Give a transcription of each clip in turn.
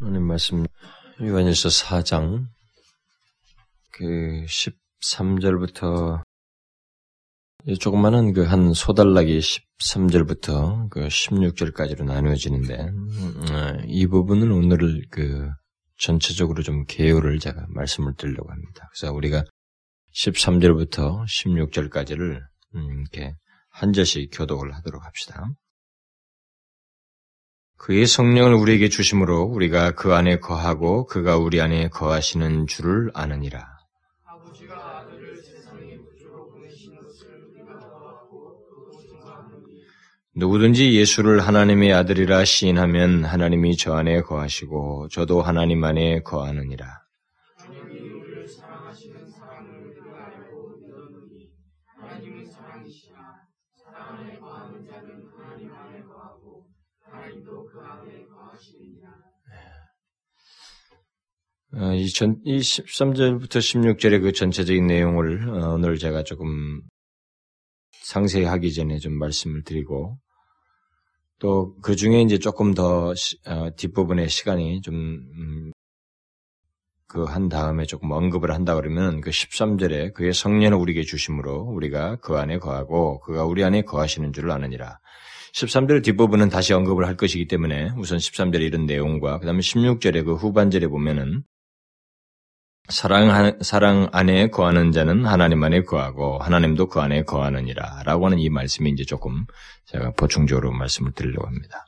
오늘 말씀 요한일서 4장 그 13절부터 조그마한 그 한 소달락이 13절부터 그 16절까지로 나누어지는데 음, 어, 이 부분은 오늘 그 전체적으로 좀 개요를 제가 말씀을 드리려고 합니다. 그래서 우리가 13절부터 16절까지를 음, 이렇게 한 절씩 교독을 하도록 합시다. 그의 성령을 우리에게 주심으로 우리가 그 안에 거하고 그가 우리 안에 거하시는 줄을 아느니라. 누구든지 예수를 하나님의 아들이라 시인하면 하나님이 저 안에 거하시고 저도 하나님 안에 거하느니라. 이 전, 이 13절부터 16절의 그 전체적인 내용을 어, 오늘 제가 조금 상세히 하기 전에 좀 말씀을 드리고 또 그 중에 이제 조금 더 어, 뒷부분의 시간이 좀, 음, 그 한 다음에 조금 언급을 한다 그러면 그 13절에 그의 성년을 우리에게 주심으로 우리가 그 안에 거하고 그가 우리 안에 거하시는 줄을 아느니라. 13절 뒷부분은 다시 언급을 할 것이기 때문에 우선 13절의 이런 내용과 그 다음에 16절의 그 후반절에 보면은 사랑, 사랑 안에 거하는 자는 하나님 안에 거하고 하나님도 그 안에 거하느니라 라고 하는 이 말씀이 이제 조금 제가 보충적으로 말씀을 드리려고 합니다.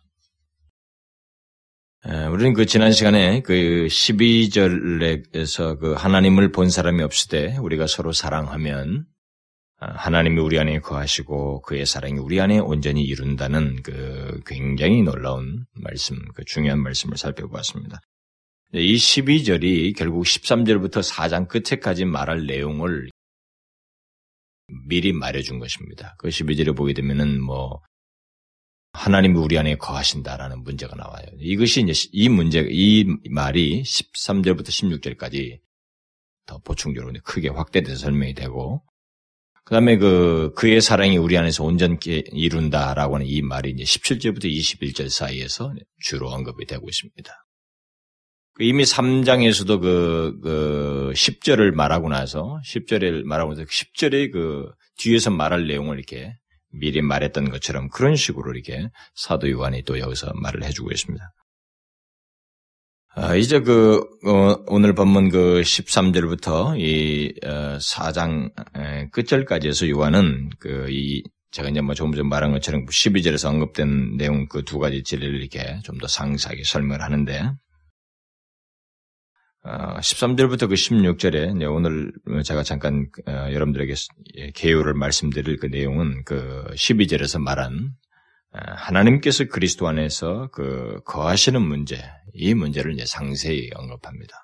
우리는 그 지난 시간에 그 12절에서 그 하나님을 본 사람이 없을 때 우리가 서로 사랑하면 아, 하나님이 우리 안에 거하시고 그의 사랑이 우리 안에 온전히 이룬다는 그 굉장히 놀라운 말씀, 그 중요한 말씀을 살펴보았습니다. 이 12절이 결국 13절부터 4장 끝에까지 말할 내용을 미리 말해준 것입니다. 그 12절에 보게 되면은 뭐, 하나님이 우리 안에 거하신다라는 문제가 나와요. 이것이 이제 이 문제, 이 말이 13절부터 16절까지 더 보충적으로 크게 확대돼서 설명이 되고, 그 다음에 그, 그의 사랑이 우리 안에서 온전히 이룬다라고 하는 이 말이 이제 17절부터 21절 사이에서 주로 언급이 되고 있습니다. 그 이미 3장에서도 그, 그 10절을 말하고 나서 10절을 말하고 나서 10절에 그 뒤에서 말할 내용을 이렇게 미리 말했던 것처럼 그런 식으로 이렇게 사도 요한이 또 여기서 말을 해주고 있습니다. 아, 이제 그 어, 오늘 본문 그 13절부터 이 어, 4장 에, 끝절까지 해서 요한은 그 이 제가 이제 뭐 조금 전 말한 것처럼 12절에서 언급된 내용 그 두 가지 진리를 이렇게 좀 더 상세하게 설명을 하는데 13절부터 어, 그 16절에 오늘 제가 잠깐 어, 여러분들에게 예, 개요를 말씀드릴 그 내용은 그 12절에서 말한 어, 하나님께서 그리스도 안에서 그 거하시는 문제, 이 문제를 이제 상세히 언급합니다.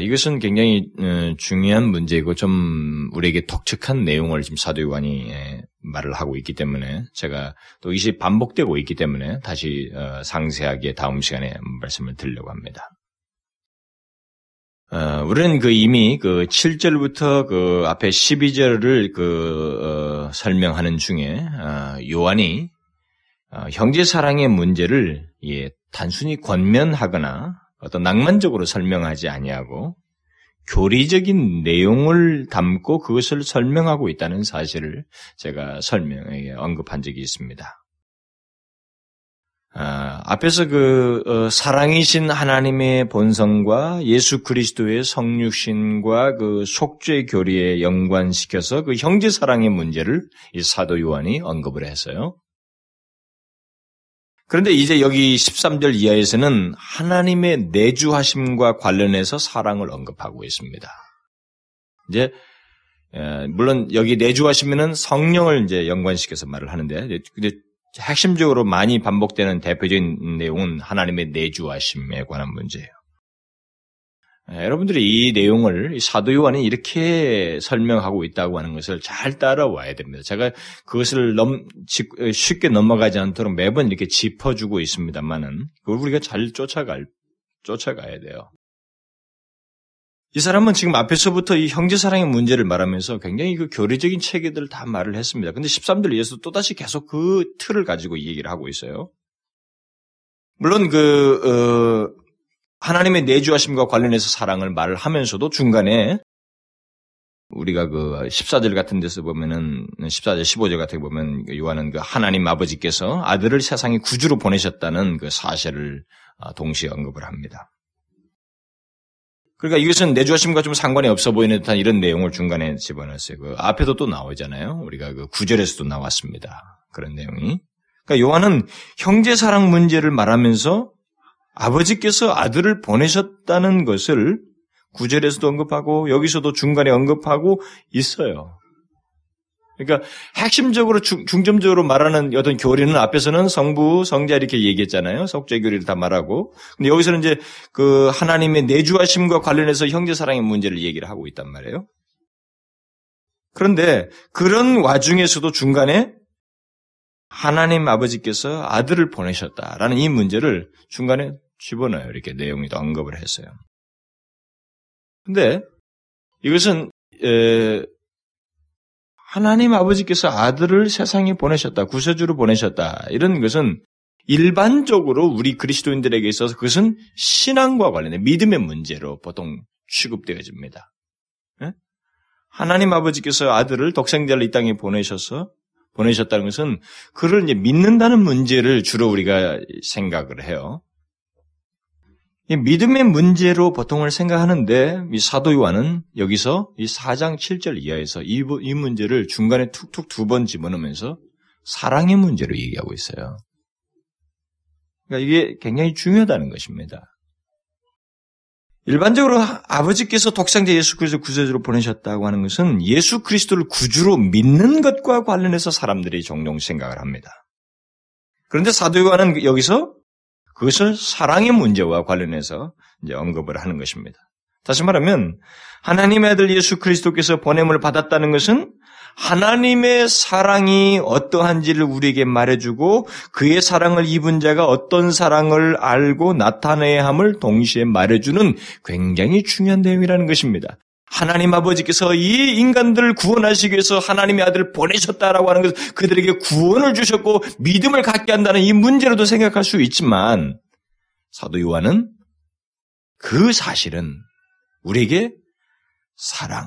이것은 굉장히 중요한 문제이고 좀 우리에게 독특한 내용을 지금 사도 요한이 예, 말을 하고 있기 때문에 제가 또 이것이 반복되고 있기 때문에 다시 상세하게 다음 시간에 말씀을 드리려고 합니다. 어, 우리는 그 이미 그 7절부터 그 앞에 12절을 그 어, 설명하는 중에 어, 요한이 어, 형제 사랑의 문제를 예, 단순히 권면하거나 어떤 낭만적으로 설명하지 아니하고 교리적인 내용을 담고 그것을 설명하고 있다는 사실을 제가 설명에 언급한 적이 있습니다. 아, 앞에서 그 어, 사랑이신 하나님의 본성과 예수 그리스도의 성육신과 그 속죄 교리에 연관시켜서 그 형제 사랑의 문제를 이 사도 요한이 언급을 했어요. 그런데 이제 여기 13절 이하에서는 하나님의 내주하심과 관련해서 사랑을 언급하고 있습니다. 이제 물론 여기 내주하시면은 성령을 이제 연관시켜서 말을 하는데 근데 핵심적으로 많이 반복되는 대표적인 내용은 하나님의 내주하심에 관한 문제예요. 예, 여러분들이 이 내용을 사도 요한이 이렇게 설명하고 있다고 하는 것을 잘 따라와야 됩니다. 제가 그것을 넘, 쉽게 넘어가지 않도록 매번 이렇게 짚어주고 있습니다만은 그걸 우리가 잘 쫓아갈 쫓아가야 돼요. 이 사람은 지금 앞에서부터 이 형제 사랑의 문제를 말하면서 굉장히 그 교리적인 체계들을 다 말을 했습니다. 근데 13절 이에서 또다시 계속 그 틀을 가지고 이 얘기를 하고 있어요. 물론 그 어, 하나님의 내주하심과 관련해서 사랑을 말을 하면서도 중간에 우리가 그 14절 같은 데서 보면은 14절 15절 같은 데 보면 그 요한은 그 하나님 아버지께서 아들을 세상에 구주로 보내셨다는 그 사실을 아, 동시에 언급을 합니다. 그러니까 이것은 내주하심과 좀 상관이 없어 보이는 듯한 이런 내용을 중간에 집어넣었어요. 그 앞에도 또 나오잖아요. 우리가 그 구절에서도 나왔습니다. 그런 내용이. 그러니까 요한은 형제 사랑 문제를 말하면서 아버지께서 아들을 보내셨다는 것을 구절에서도 언급하고 여기서도 중간에 언급하고 있어요. 그러니까 핵심적으로 중, 점적으로 말하는 어떤 교리는 앞에서는 성부, 성자 이렇게 얘기했잖아요. 속죄 교리를 다 말하고. 근데 여기서는 이제 그 하나님의 내주하심과 관련해서 형제 사랑의 문제를 얘기를 하고 있단 말이에요. 그런데 그런 와중에서도 중간에 하나님 아버지께서 아들을 보내셨다라는 이 문제를 중간에 집어넣어요. 이렇게 내용이 언급을 했어요. 근데 이것은 에, 하나님 아버지께서 아들을 세상에 보내셨다, 구세주로 보내셨다 이런 것은 일반적으로 우리 그리스도인들에게 있어서 그것은 신앙과 관련된 믿음의 문제로 보통 취급되어집니다. 에? 하나님 아버지께서 아들을 독생자를 이 땅에 보내셔서 보내셨다는 것은 그를 이제 믿는다는 문제를 주로 우리가 생각을 해요. 이 믿음의 문제로 보통을 생각하는데 이 사도 요한은 여기서 이 4장 7절 이하에서 이, 이 문제를 중간에 툭툭 두 번 집어넣으면서 사랑의 문제로 얘기하고 있어요. 그러니까 이게 굉장히 중요하다는 것입니다. 일반적으로 아버지께서 독생자 예수 그리스도 구세주로 보내셨다고 하는 것은 예수 그리스도를 구주로 믿는 것과 관련해서 사람들이 종종 생각을 합니다. 그런데 사도 요한은 여기서 그것을 사랑의 문제와 관련해서 이제 언급을 하는 것입니다. 다시 말하면 하나님의 아들 예수 그리스도께서 보냄을 받았다는 것은 하나님의 사랑이 어떠한지를 우리에게 말해주고 그의 사랑을 입은 자가 어떤 사랑을 알고 나타내야 함을 동시에 말해주는 굉장히 중요한 내용이라는 것입니다. 하나님 아버지께서 이 인간들을 구원하시기 위해서 하나님의 아들을 보내셨다라고 하는 것은 그들에게 구원을 주셨고 믿음을 갖게 한다는 이 문제로도 생각할 수 있지만 사도 요한은 그 사실은 우리에게 사랑,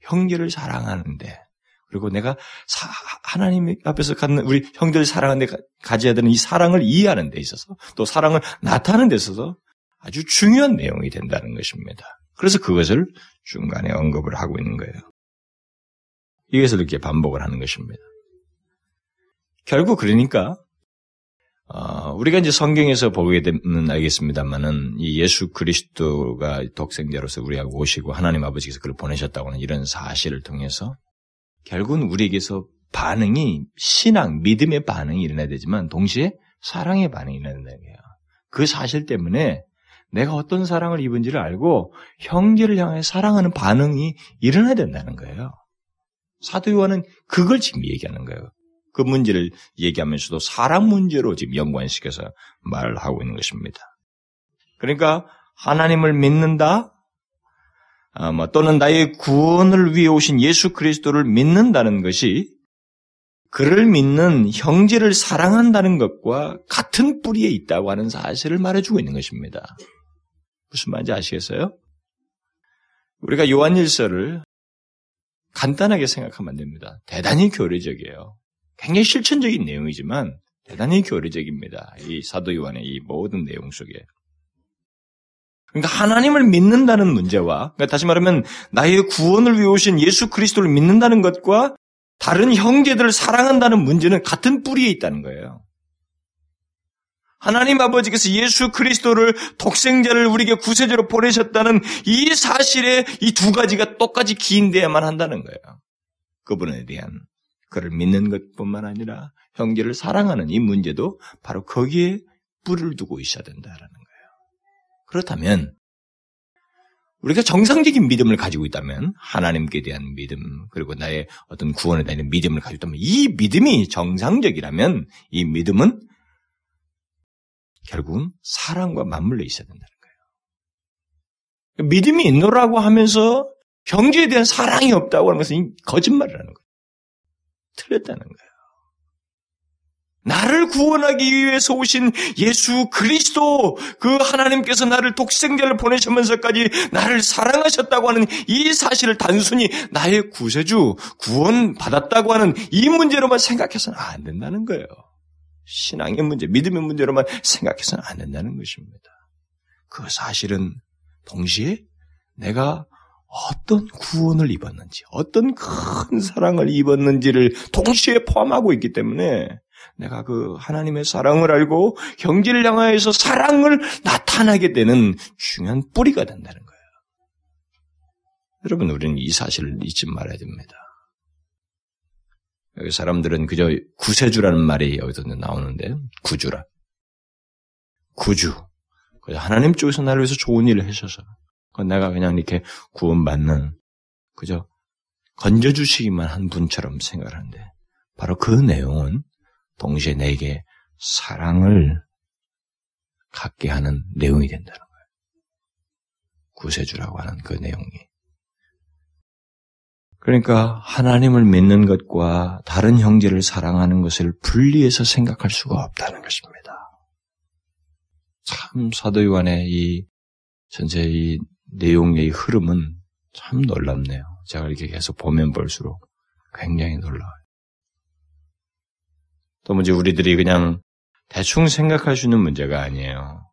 형제를 사랑하는데 그리고 내가 사, 하나님 앞에서 갖는 우리 형제를 사랑하는데 가져야 되는 이 사랑을 이해하는 데 있어서 또 사랑을 나타내는 데 있어서 아주 중요한 내용이 된다는 것입니다. 그래서 그것을 중간에 언급을 하고 있는 거예요. 이것을 이렇게 반복을 하는 것입니다. 결국 그러니까 어, 우리가 이제 성경에서 보게 되면 알겠습니다만은 이 예수 그리스도가 독생자로서 우리하고 오시고 하나님 아버지께서 그를 보내셨다고 하는 이런 사실을 통해서 결국은 우리에게서 반응이 신앙, 믿음의 반응이 일어나야 되지만 동시에 사랑의 반응이 일어나는 거예요. 그 사실 때문에 내가 어떤 사랑을 입은지를 알고 형제를 향해 사랑하는 반응이 일어나야 된다는 거예요. 사도 요한은 그걸 지금 얘기하는 거예요. 그 문제를 얘기하면서도 사랑 문제로 지금 연관시켜서 말을 하고 있는 것입니다. 그러니까 하나님을 믿는다, 아, 뭐 또는 나의 구원을 위해 오신 예수 그리스도를 믿는다는 것이 그를 믿는 형제를 사랑한다는 것과 같은 뿌리에 있다고 하는 사실을 말해주고 있는 것입니다. 무슨 말인지 아시겠어요? 우리가 요한일서를 간단하게 생각하면 안 됩니다. 대단히 교리적이에요. 굉장히 실천적인 내용이지만 대단히 교리적입니다. 이 사도 요한의 이 모든 내용 속에. 그러니까 하나님을 믿는다는 문제와 그러니까 다시 말하면 나의 구원을 위해 오신 예수 그리스도를 믿는다는 것과 다른 형제들을 사랑한다는 문제는 같은 뿌리에 있다는 거예요. 하나님 아버지께서 예수 그리스도를 독생자를 우리에게 구세주로 보내셨다는 이 사실에 이 두 가지가 똑같이 기인돼야만 한다는 거예요. 그분에 대한 그를 믿는 것뿐만 아니라 형제를 사랑하는 이 문제도 바로 거기에 뿌리를 두고 있어야 된다라는 거예요. 그렇다면 우리가 정상적인 믿음을 가지고 있다면 하나님께 대한 믿음 그리고 나의 어떤 구원에 대한 믿음을 가지고 있다면 이 믿음이 정상적이라면 이 믿음은 결국은 사랑과 맞물려 있어야 된다는 거예요. 믿음이 있노라고 하면서 형제에 대한 사랑이 없다고 하는 것은 거짓말이라는 거예요. 틀렸다는 거예요. 나를 구원하기 위해서 오신 예수 그리스도 그 하나님께서 나를 독생자를 보내시면서까지 나를 사랑하셨다고 하는 이 사실을 단순히 나의 구세주 구원 받았다고 하는 이 문제로만 생각해서는 안 된다는 거예요. 신앙의 문제, 믿음의 문제로만 생각해서는 안 된다는 것입니다. 그 사실은 동시에 내가 어떤 구원을 입었는지, 어떤 큰 사랑을 입었는지를 동시에 포함하고 있기 때문에 내가 그 하나님의 사랑을 알고 형제를 향하여서 사랑을 나타나게 되는 중요한 뿌리가 된다는 거예요. 여러분, 우리는 이 사실을 잊지 말아야 됩니다. 여기 사람들은 그저 구세주라는 말이 여기서 나오는데, 구주라. 구주. 하나님 쪽에서 나를 위해서 좋은 일을 하셔서, 내가 그냥 이렇게 구원받는, 그저 건져주시기만 한 분처럼 생각하는데, 바로 그 내용은 동시에 내게 사랑을 갖게 하는 내용이 된다는 거예요. 구세주라고 하는 그 내용이. 그러니까 하나님을 믿는 것과 다른 형제를 사랑하는 것을 분리해서 생각할 수가 없다는 것입니다. 참 사도 요한의 이 전체 이 내용의 흐름은 참 놀랍네요. 제가 이렇게 계속 보면 볼수록 굉장히 놀라워요. 또 문제 우리들이 그냥 대충 생각할 수 있는 문제가 아니에요.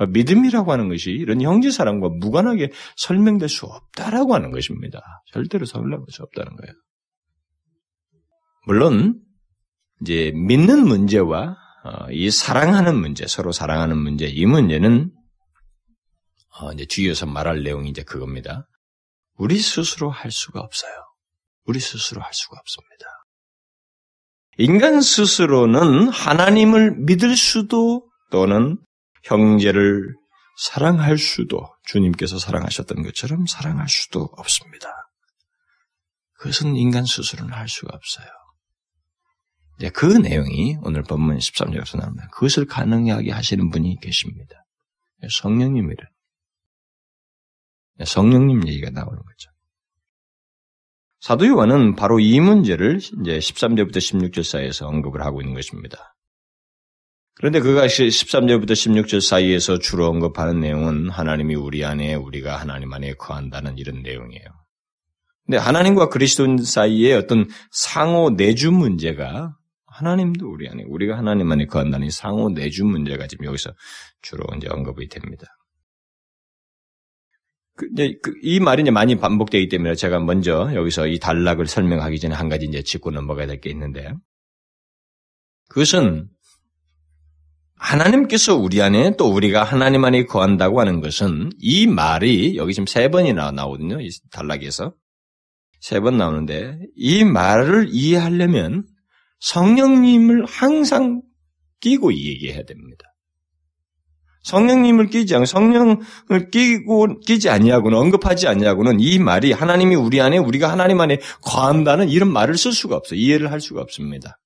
그러니까 믿음이라고 하는 것이 이런 형제 사랑과 무관하게 설명될 수 없다라고 하는 것입니다. 절대로 설명할 수 없다는 거예요. 물론 이제 믿는 문제와 어, 이 사랑하는 문제, 서로 사랑하는 문제, 이 문제는 어, 이제 뒤에서 말할 내용이 이제 그겁니다. 우리 스스로 할 수가 없어요. 우리 스스로 할 수가 없습니다. 인간 스스로는 하나님을 믿을 수도 또는 형제를 사랑할 수도 주님께서 사랑하셨던 것처럼 사랑할 수도 없습니다. 그것은 인간 스스로는 할 수가 없어요. 그 내용이 오늘 본문 13절에서 나옵니다. 그것을 가능하게 하시는 분이 계십니다. 성령님이래. 성령님 얘기가 나오는 거죠. 사도 요한은 바로 이 문제를 이제 13절부터 16절 사이에서 언급을 하고 있는 것입니다. 그런데 그가 13절부터 16절 사이에서 주로 언급하는 내용은 하나님이 우리 안에 우리가 하나님 안에 거한다는 이런 내용이에요. 근데 하나님과 그리스도 사이에 어떤 상호 내주 문제가 하나님도 우리 안에 우리가 하나님 안에 거한다는 상호 내주 문제가 지금 여기서 주로 이제 언급이 됩니다. 그, 이제 그, 이 말이 이제 많이 반복되기 때문에 제가 먼저 여기서 이 단락을 설명하기 전에 한 가지 이제 짚고 넘어가야 될 게 있는데 그것은 하나님께서 우리 안에 또 우리가 하나님 안에 거한다고 하는 것은 이 말이 여기 지금 세 번이나 나오거든요. 이 단락에서 세 번 나오는데 이 말을 이해하려면 성령님을 항상 끼고 얘기해야 됩니다. 성령님을 끼지 않고 성령을 끼고 끼지 아니하고는 언급하지 아니하고는 이 말이 하나님이 우리 안에 우리가 하나님 안에 거한다는 이런 말을 쓸 수가 없어요. 이해를 할 수가 없습니다.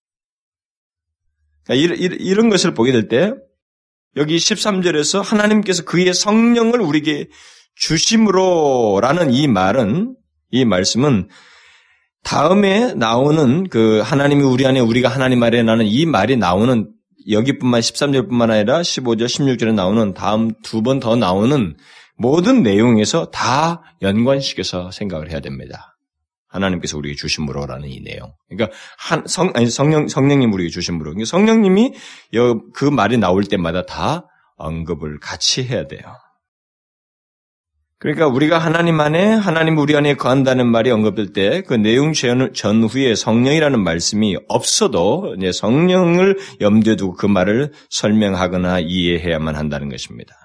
그러니까 이런, 것을 보게 될 때 여기 13절에서 하나님께서 그의 성령을 우리에게 주심으로라는 이 말은 이 말씀은 다음에 나오는 그 하나님이 우리 안에 우리가 하나님 안에 나는 이 말이 나오는 여기뿐만 13절뿐만 아니라 15절, 16절에 나오는 다음 두 번 더 나오는 모든 내용에서 다 연관시켜서 생각을 해야 됩니다. 하나님께서 우리에게 주심으로라는 이 내용. 그러니까 한, 성, 아니, 성령, 성령님 우리에게 주심으로. 그러니까 성령님이 그 말이 나올 때마다 다 언급을 같이 해야 돼요. 그러니까 우리가 하나님 안에 하나님 우리 안에 거한다는 말이 언급될 때 그 내용 전후에 성령이라는 말씀이 없어도 이제 성령을 염두에 두고 그 말을 설명하거나 이해해야만 한다는 것입니다.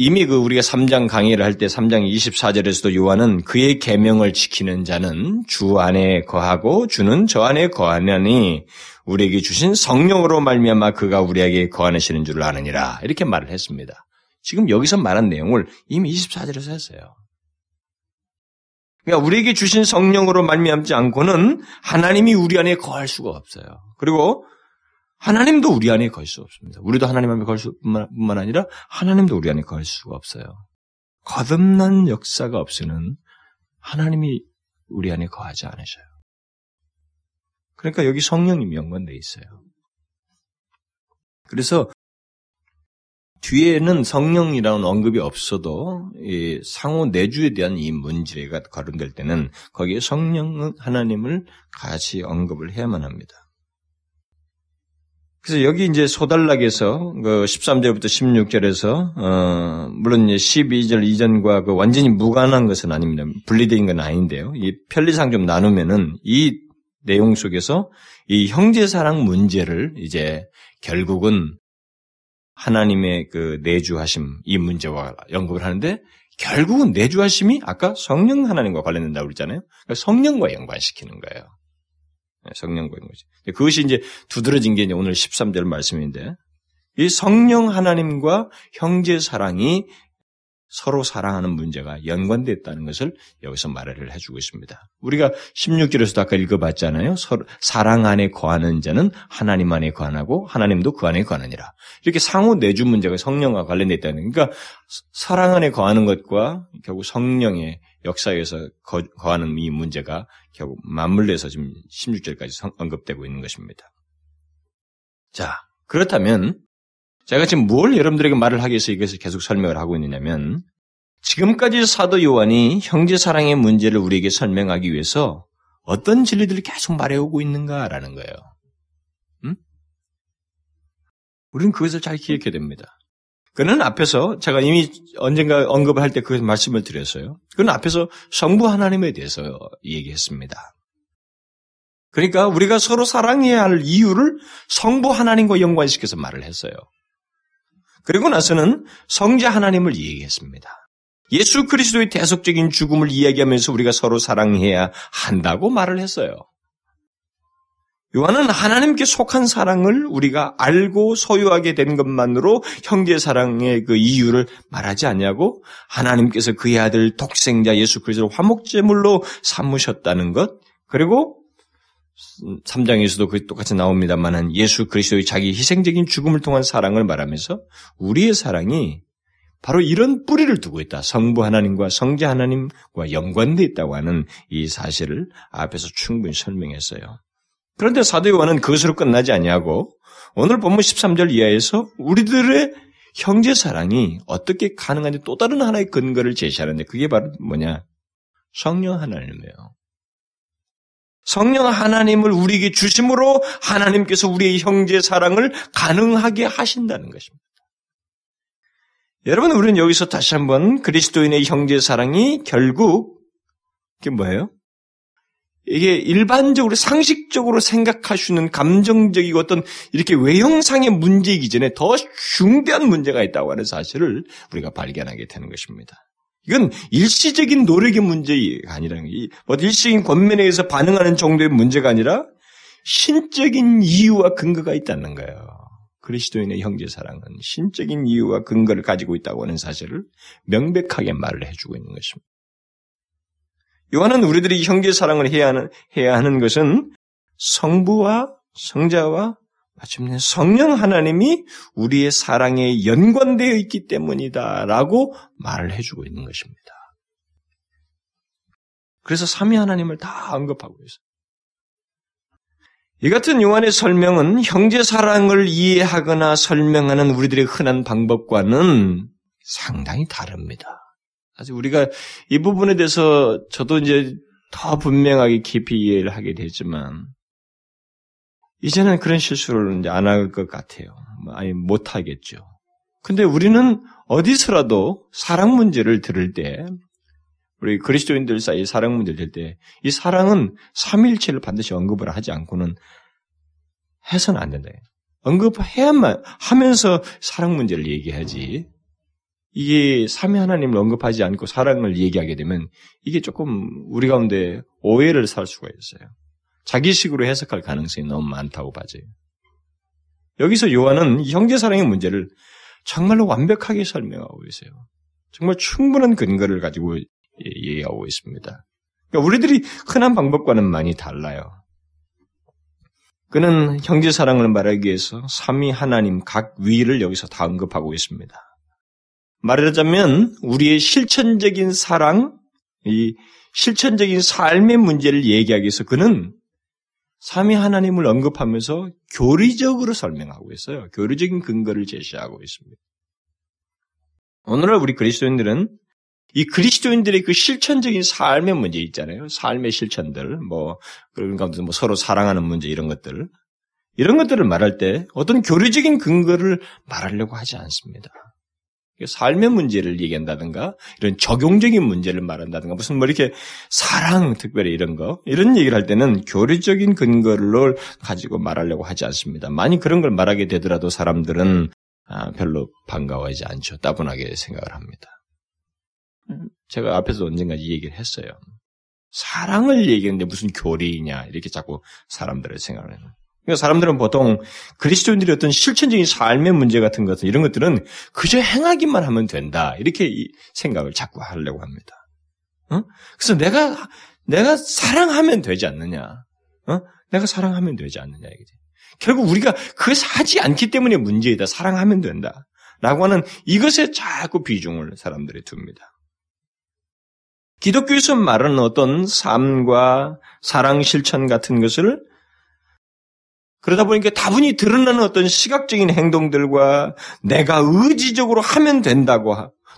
이미 그 우리가 3장 강의를 할 때 3장 24절에서도 요한은 그의 계명을 지키는 자는 주 안에 거하고 주는 저 안에 거하느니 우리에게 주신 성령으로 말미암아 그가 우리에게 거하시는 줄을 아느니라 이렇게 말을 했습니다. 지금 여기서 말한 내용을 이미 24절에서 했어요. 그러니까 우리에게 주신 성령으로 말미암지 않고는 하나님이 우리 안에 거할 수가 없어요. 그리고 하나님도 우리 안에 거할 수 없습니다. 우리도 하나님 안에 거할 수뿐만 아니라 하나님도 우리 안에 거할 수가 없어요. 거듭난 역사가 없이는 하나님이 우리 안에 거하지 않으셔요. 그러니까 여기 성령님이 연관돼 있어요. 그래서 뒤에는 성령이라는 언급이 없어도 상호 내주에 대한 이 문제가 거론될 때는 거기에 성령 하나님을 같이 언급을 해야만 합니다. 그래서 여기 이제 소달락에서 그 13절부터 16절에서 어 물론 이제 12절 이전과 그 완전히 무관한 것은 아닙니다. 분리된 건 아닌데요. 이 편리상 좀 나누면은 이 내용 속에서 이 형제 사랑 문제를 이제 결국은 하나님의 그 내주하심 이 문제와 연구를 하는데 결국은 내주하심이 아까 성령 하나님과 관련된다고 그랬잖아요. 그러니까 성령과 연관시키는 거예요. 네, 성령과 연관시. 그것이 이제 두드러진 게 이제 오늘 13절 말씀인데 이 성령 하나님과 형제 사랑이 서로 사랑하는 문제가 연관됐다는 것을 여기서 말을 해주고 있습니다. 우리가 16절에서도 아까 읽어봤잖아요. 사랑 안에 거하는 자는 하나님 안에 거하고 하나님도 그 안에 거하느니라. 이렇게 상호 내주 문제가 성령과 관련되어 있다는 그러니까 사랑 안에 거하는 것과 결국 성령의 역사에서 거, 거하는 이 문제가 결국 맞물려서 지금 16절까지 언급되고 있는 것입니다. 자, 그렇다면 제가 지금 뭘 여러분들에게 말을 하기 위해서 이것을 계속 설명을 하고 있느냐면 지금까지 사도 요한이 형제 사랑의 문제를 우리에게 설명하기 위해서 어떤 진리들을 계속 말해오고 있는가라는 거예요. 음? 우리는 그것을 잘 기억해야 됩니다. 그는 앞에서 제가 이미 언젠가 언급을 할때 그 말씀을 드렸어요. 그는 앞에서 성부 하나님에 대해서 얘기했습니다. 그러니까 우리가 서로 사랑해야 할 이유를 성부 하나님과 연관시켜서 말을 했어요. 그리고 나서는 성자 하나님을 얘기했습니다. 예수 그리스도의 대속적인 죽음을 이야기하면서 우리가 서로 사랑해야 한다고 말을 했어요. 요한은 하나님께 속한 사랑을 우리가 알고 소유하게 된 것만으로 형제 사랑의 그 이유를 말하지 않냐고 하나님께서 그의 아들 독생자 예수 그리스도를 화목제물로 삼으셨다는 것 그리고 3장에서도 그 똑같이 나옵니다만은 예수 그리스도의 자기 희생적인 죽음을 통한 사랑을 말하면서 우리의 사랑이 바로 이런 뿌리를 두고 있다. 성부 하나님과 성자 하나님과 연관되어 있다고 하는 이 사실을 앞에서 충분히 설명했어요. 그런데 사도 요한은 그것으로 끝나지 아니하고 오늘 본문 13절 이하에서 우리들의 형제 사랑이 어떻게 가능한지 또 다른 하나의 근거를 제시하는데 그게 바로 뭐냐? 성령 하나님이에요. 성령 하나님을 우리에게 주심으로 하나님께서 우리의 형제 사랑을 가능하게 하신다는 것입니다. 여러분, 우리는 여기서 다시 한번 그리스도인의 형제 사랑이 결국, 이게 뭐예요? 이게 일반적으로 상식적으로 생각하시는 감정적이고 어떤 이렇게 외형상의 문제이기 전에 더 중대한 문제가 있다고 하는 사실을 우리가 발견하게 되는 것입니다. 이건 일시적인 노력의 문제가 아니라 뭐 일시적인 권면에 의해서 반응하는 정도의 문제가 아니라 신적인 이유와 근거가 있다는 거예요. 그리스도인의 형제 사랑은 신적인 이유와 근거를 가지고 있다고 하는 사실을 명백하게 말을 해주고 있는 것입니다. 요한은 우리들이 형제 사랑을 해야 하는, 해야 하는 것은 성부와 성자와 마침내 성령 하나님이 우리의 사랑에 연관되어 있기 때문이다 라고 말을 해주고 있는 것입니다. 그래서 삼위 하나님을 다 언급하고 있어요. 이 같은 요한의 설명은 형제 사랑을 이해하거나 설명하는 우리들의 흔한 방법과는 상당히 다릅니다. 사실 우리가 이 부분에 대해서 저도 이제 더 분명하게 깊이 이해를 하게 되지만 이제는 그런 실수를 이제 안 할 것 같아요. 뭐 아니, 못 하겠죠. 근데 우리는 어디서라도 사랑 문제를 들을 때, 우리 그리스도인들 사이 사랑 문제를 들을 때, 이 사랑은 삼일체를 반드시 언급을 하지 않고는 해서는 안 된다. 언급해야만 하면서 사랑 문제를 얘기하지. 이게 삼위 하나님을 언급하지 않고 사랑을 얘기하게 되면 이게 조금 우리 가운데 오해를 살 수가 있어요. 자기식으로 해석할 가능성이 너무 많다고 봐져요. 여기서 요한은 형제 사랑의 문제를 정말로 완벽하게 설명하고 있어요. 정말 충분한 근거를 가지고 얘기하고 있습니다. 그러니까 우리들이 흔한 방법과는 많이 달라요. 그는 형제 사랑을 말하기 위해서 삼위 하나님 각 위를 여기서 다 언급하고 있습니다. 말하자면 우리의 실천적인 사랑, 이 실천적인 삶의 문제를 얘기하기 위해서 그는 삼위 하나님을 언급하면서 교리적으로 설명하고 있어요. 교리적인 근거를 제시하고 있습니다. 오늘날 우리 그리스도인들은 이 그리스도인들의 그 실천적인 삶의 문제 있잖아요. 삶의 실천들, 뭐, 그런 가운데 뭐 서로 사랑하는 문제 이런 것들. 이런 것들을 말할 때 어떤 교리적인 근거를 말하려고 하지 않습니다. 삶의 문제를 얘기한다든가 이런 적용적인 문제를 말한다든가 무슨 뭐 이렇게 사랑 특별히 이런 거 이런 얘기를 할 때는 교리적인 근거를 가지고 말하려고 하지 않습니다. 많이 그런 걸 말하게 되더라도 사람들은 아, 별로 반가워하지 않죠. 따분하게 생각을 합니다. 제가 앞에서 언젠가 이 얘기를 했어요. 사랑을 얘기하는데 무슨 교리냐 이렇게 자꾸 사람들의 생각을 해요. 그러니까 사람들은 보통 그리스도인들이 어떤 실천적인 삶의 문제 같은 것은 이런 것들은 그저 행하기만 하면 된다 이렇게 생각을 자꾸 하려고 합니다. 어? 그래서 내가 내가 사랑하면 되지 않느냐? 어? 내가 사랑하면 되지 않느냐 이게 결국 우리가 그것을 하지 않기 때문에 문제이다. 사랑하면 된다. 라고 하는 이것에 자꾸 비중을 사람들이 둡니다. 기독교에서 말하는 어떤 삶과 사랑 실천 같은 것을 그러다 보니까 다분히 드러나는 어떤 시각적인 행동들과 내가 의지적으로 하면 된다고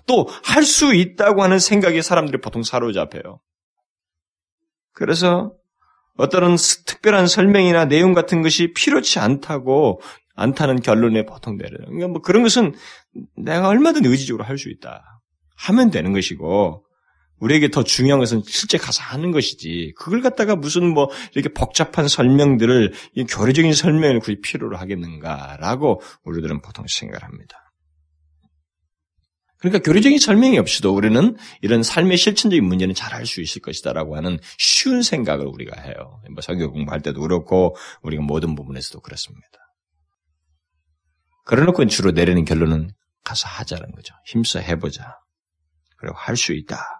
또 할 수 있다고 하는 생각에 사람들이 보통 사로잡혀요. 그래서 어떤 특별한 설명이나 내용 같은 것이 필요치 않다고 않다는 결론에 보통 내려요. 그러니까 뭐 그런 것은 내가 얼마든 의지적으로 할 수 있다. 하면 되는 것이고 우리에게 더 중요한 것은 실제 가서 하는 것이지. 그걸 갖다가 무슨 뭐 이렇게 복잡한 설명들을 교리적인 설명을 굳이 필요로 하겠는가라고 우리들은 보통 생각을 합니다. 그러니까 교리적인 설명이 없이도 우리는 이런 삶의 실천적인 문제는 잘 할 수 있을 것이다라고 하는 쉬운 생각을 우리가 해요. 뭐 성경 공부할 때도 그렇고 우리가 모든 부분에서도 그렇습니다. 그래놓고 주로 내리는 결론은 가서 하자는 거죠. 힘써 해보자. 그리고 할 수 있다.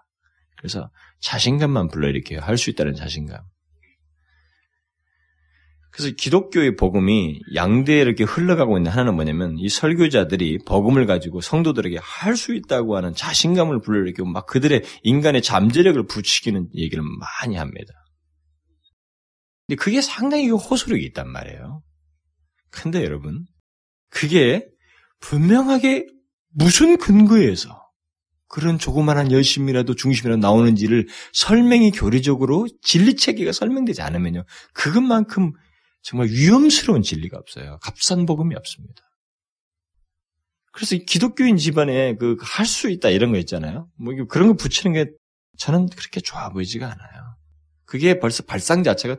그래서 자신감만 불러일으켜요. 할 수 있다는 자신감. 그래서 기독교의 복음이 양대에 이렇게 흘러가고 있는 하나는 뭐냐면 이 설교자들이 복음을 가지고 성도들에게 할 수 있다고 하는 자신감을 불러일으키고 막 그들의 인간의 잠재력을 부추기는 얘기를 많이 합니다. 근데 그게 상당히 호소력이 있단 말이에요. 근데 여러분, 그게 분명하게 무슨 근거에서 그런 조그마한 열심이라도 중심이라도 나오는지를 설명이 교리적으로 진리 체계가 설명되지 않으면요. 그것만큼 정말 위험스러운 진리가 없어요. 값싼 복음이 없습니다. 그래서 기독교인 집안에 그 할 수 있다 이런 거 있잖아요. 뭐 그런 거 붙이는 게 저는 그렇게 좋아 보이지가 않아요. 그게 벌써 발상 자체가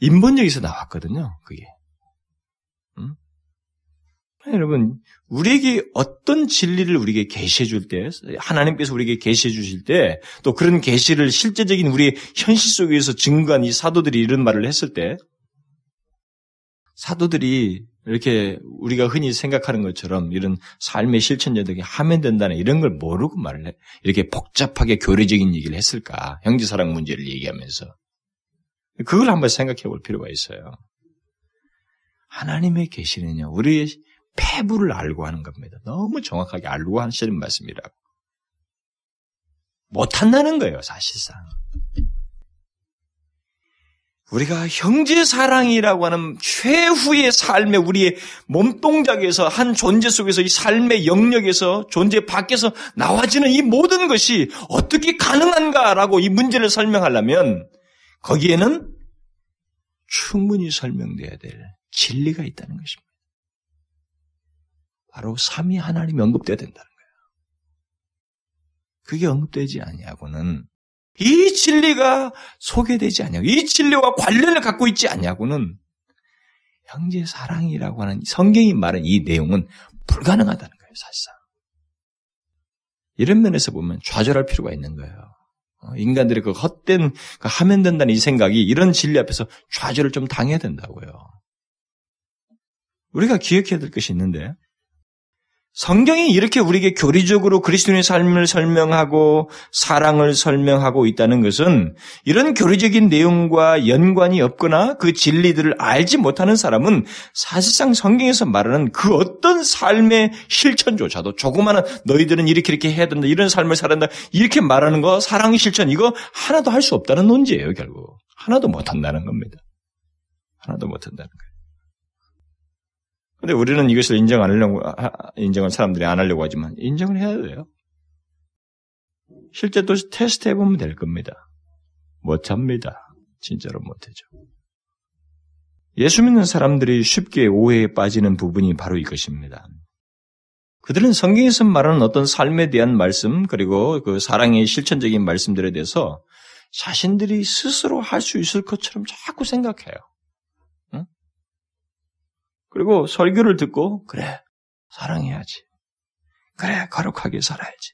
인본적에서 나왔거든요. 그게. 음? 여러분, 우리에게 어떤 진리를 우리에게 계시해 줄 때, 하나님께서 우리에게 계시해 주실 때, 또 그런 계시를 실제적인 우리의 현실 속에서 증거한 이 사도들이 이런 말을 했을 때, 사도들이 이렇게 우리가 흔히 생각하는 것처럼 이런 삶의 실천자들이 하면 된다는 이런 걸 모르고 말을 해. 이렇게 복잡하게 교리적인 얘기를 했을까? 형제사랑 문제를 얘기하면서. 그걸 한번 생각해 볼 필요가 있어요. 하나님의 계시는요, 우리의 패부를 알고 하는 겁니다. 너무 정확하게 알고 하시는 말씀이라고. 못한다는 거예요, 사실상. 우리가 형제 사랑이라고 하는 최후의 삶의 우리의 몸동작에서 한 존재 속에서 이 삶의 영역에서 존재 밖에서 나와지는 이 모든 것이 어떻게 가능한가라고 이 문제를 설명하려면 거기에는 충분히 설명돼야 될 진리가 있다는 것입니다. 바로 삼위 하나님이 언급돼야 된다는 거예요. 그게 언급되지 아니하고는 이 진리가 소개되지 않냐고 이 진리와 관련을 갖고 있지 않냐고는 형제 사랑이라고 하는 성경이 말한 이 내용은 불가능하다는 거예요, 사실상. 이런 면에서 보면 좌절할 필요가 있는 거예요. 어, 인간들의 그 헛된 그 하면 된다는 이 생각이 이런 진리 앞에서 좌절을 좀 당해야 된다고요. 우리가 기억해야 될 것이 있는데 성경이 이렇게 우리에게 교리적으로 그리스도인의 삶을 설명하고 사랑을 설명하고 있다는 것은 이런 교리적인 내용과 연관이 없거나 그 진리들을 알지 못하는 사람은 사실상 성경에서 말하는 그 어떤 삶의 실천조차도 조그마한 너희들은 이렇게 이렇게 해야 된다 이런 삶을 된다 이렇게 말하는 거 사랑 실천 이거 하나도 할 수 없다는 논지예요 결국 하나도 못한다는 겁니다. 하나도 못한다는 거예요. 근데 우리는 이것을 인정 안 하려고, 인정을 사람들이 안 하려고 하지만 인정을 해야 돼요. 실제 또 테스트 해보면 될 겁니다. 못합니다. 진짜로 못하죠. 예수 믿는 사람들이 쉽게 오해에 빠지는 부분이 바로 이것입니다. 그들은 성경에서 말하는 어떤 삶에 대한 말씀, 그리고 그 사랑의 실천적인 말씀들에 대해서 자신들이 스스로 할 수 있을 것처럼 자꾸 생각해요. 응? 그리고 설교를 듣고, 그래, 사랑해야지. 그래, 거룩하게 살아야지.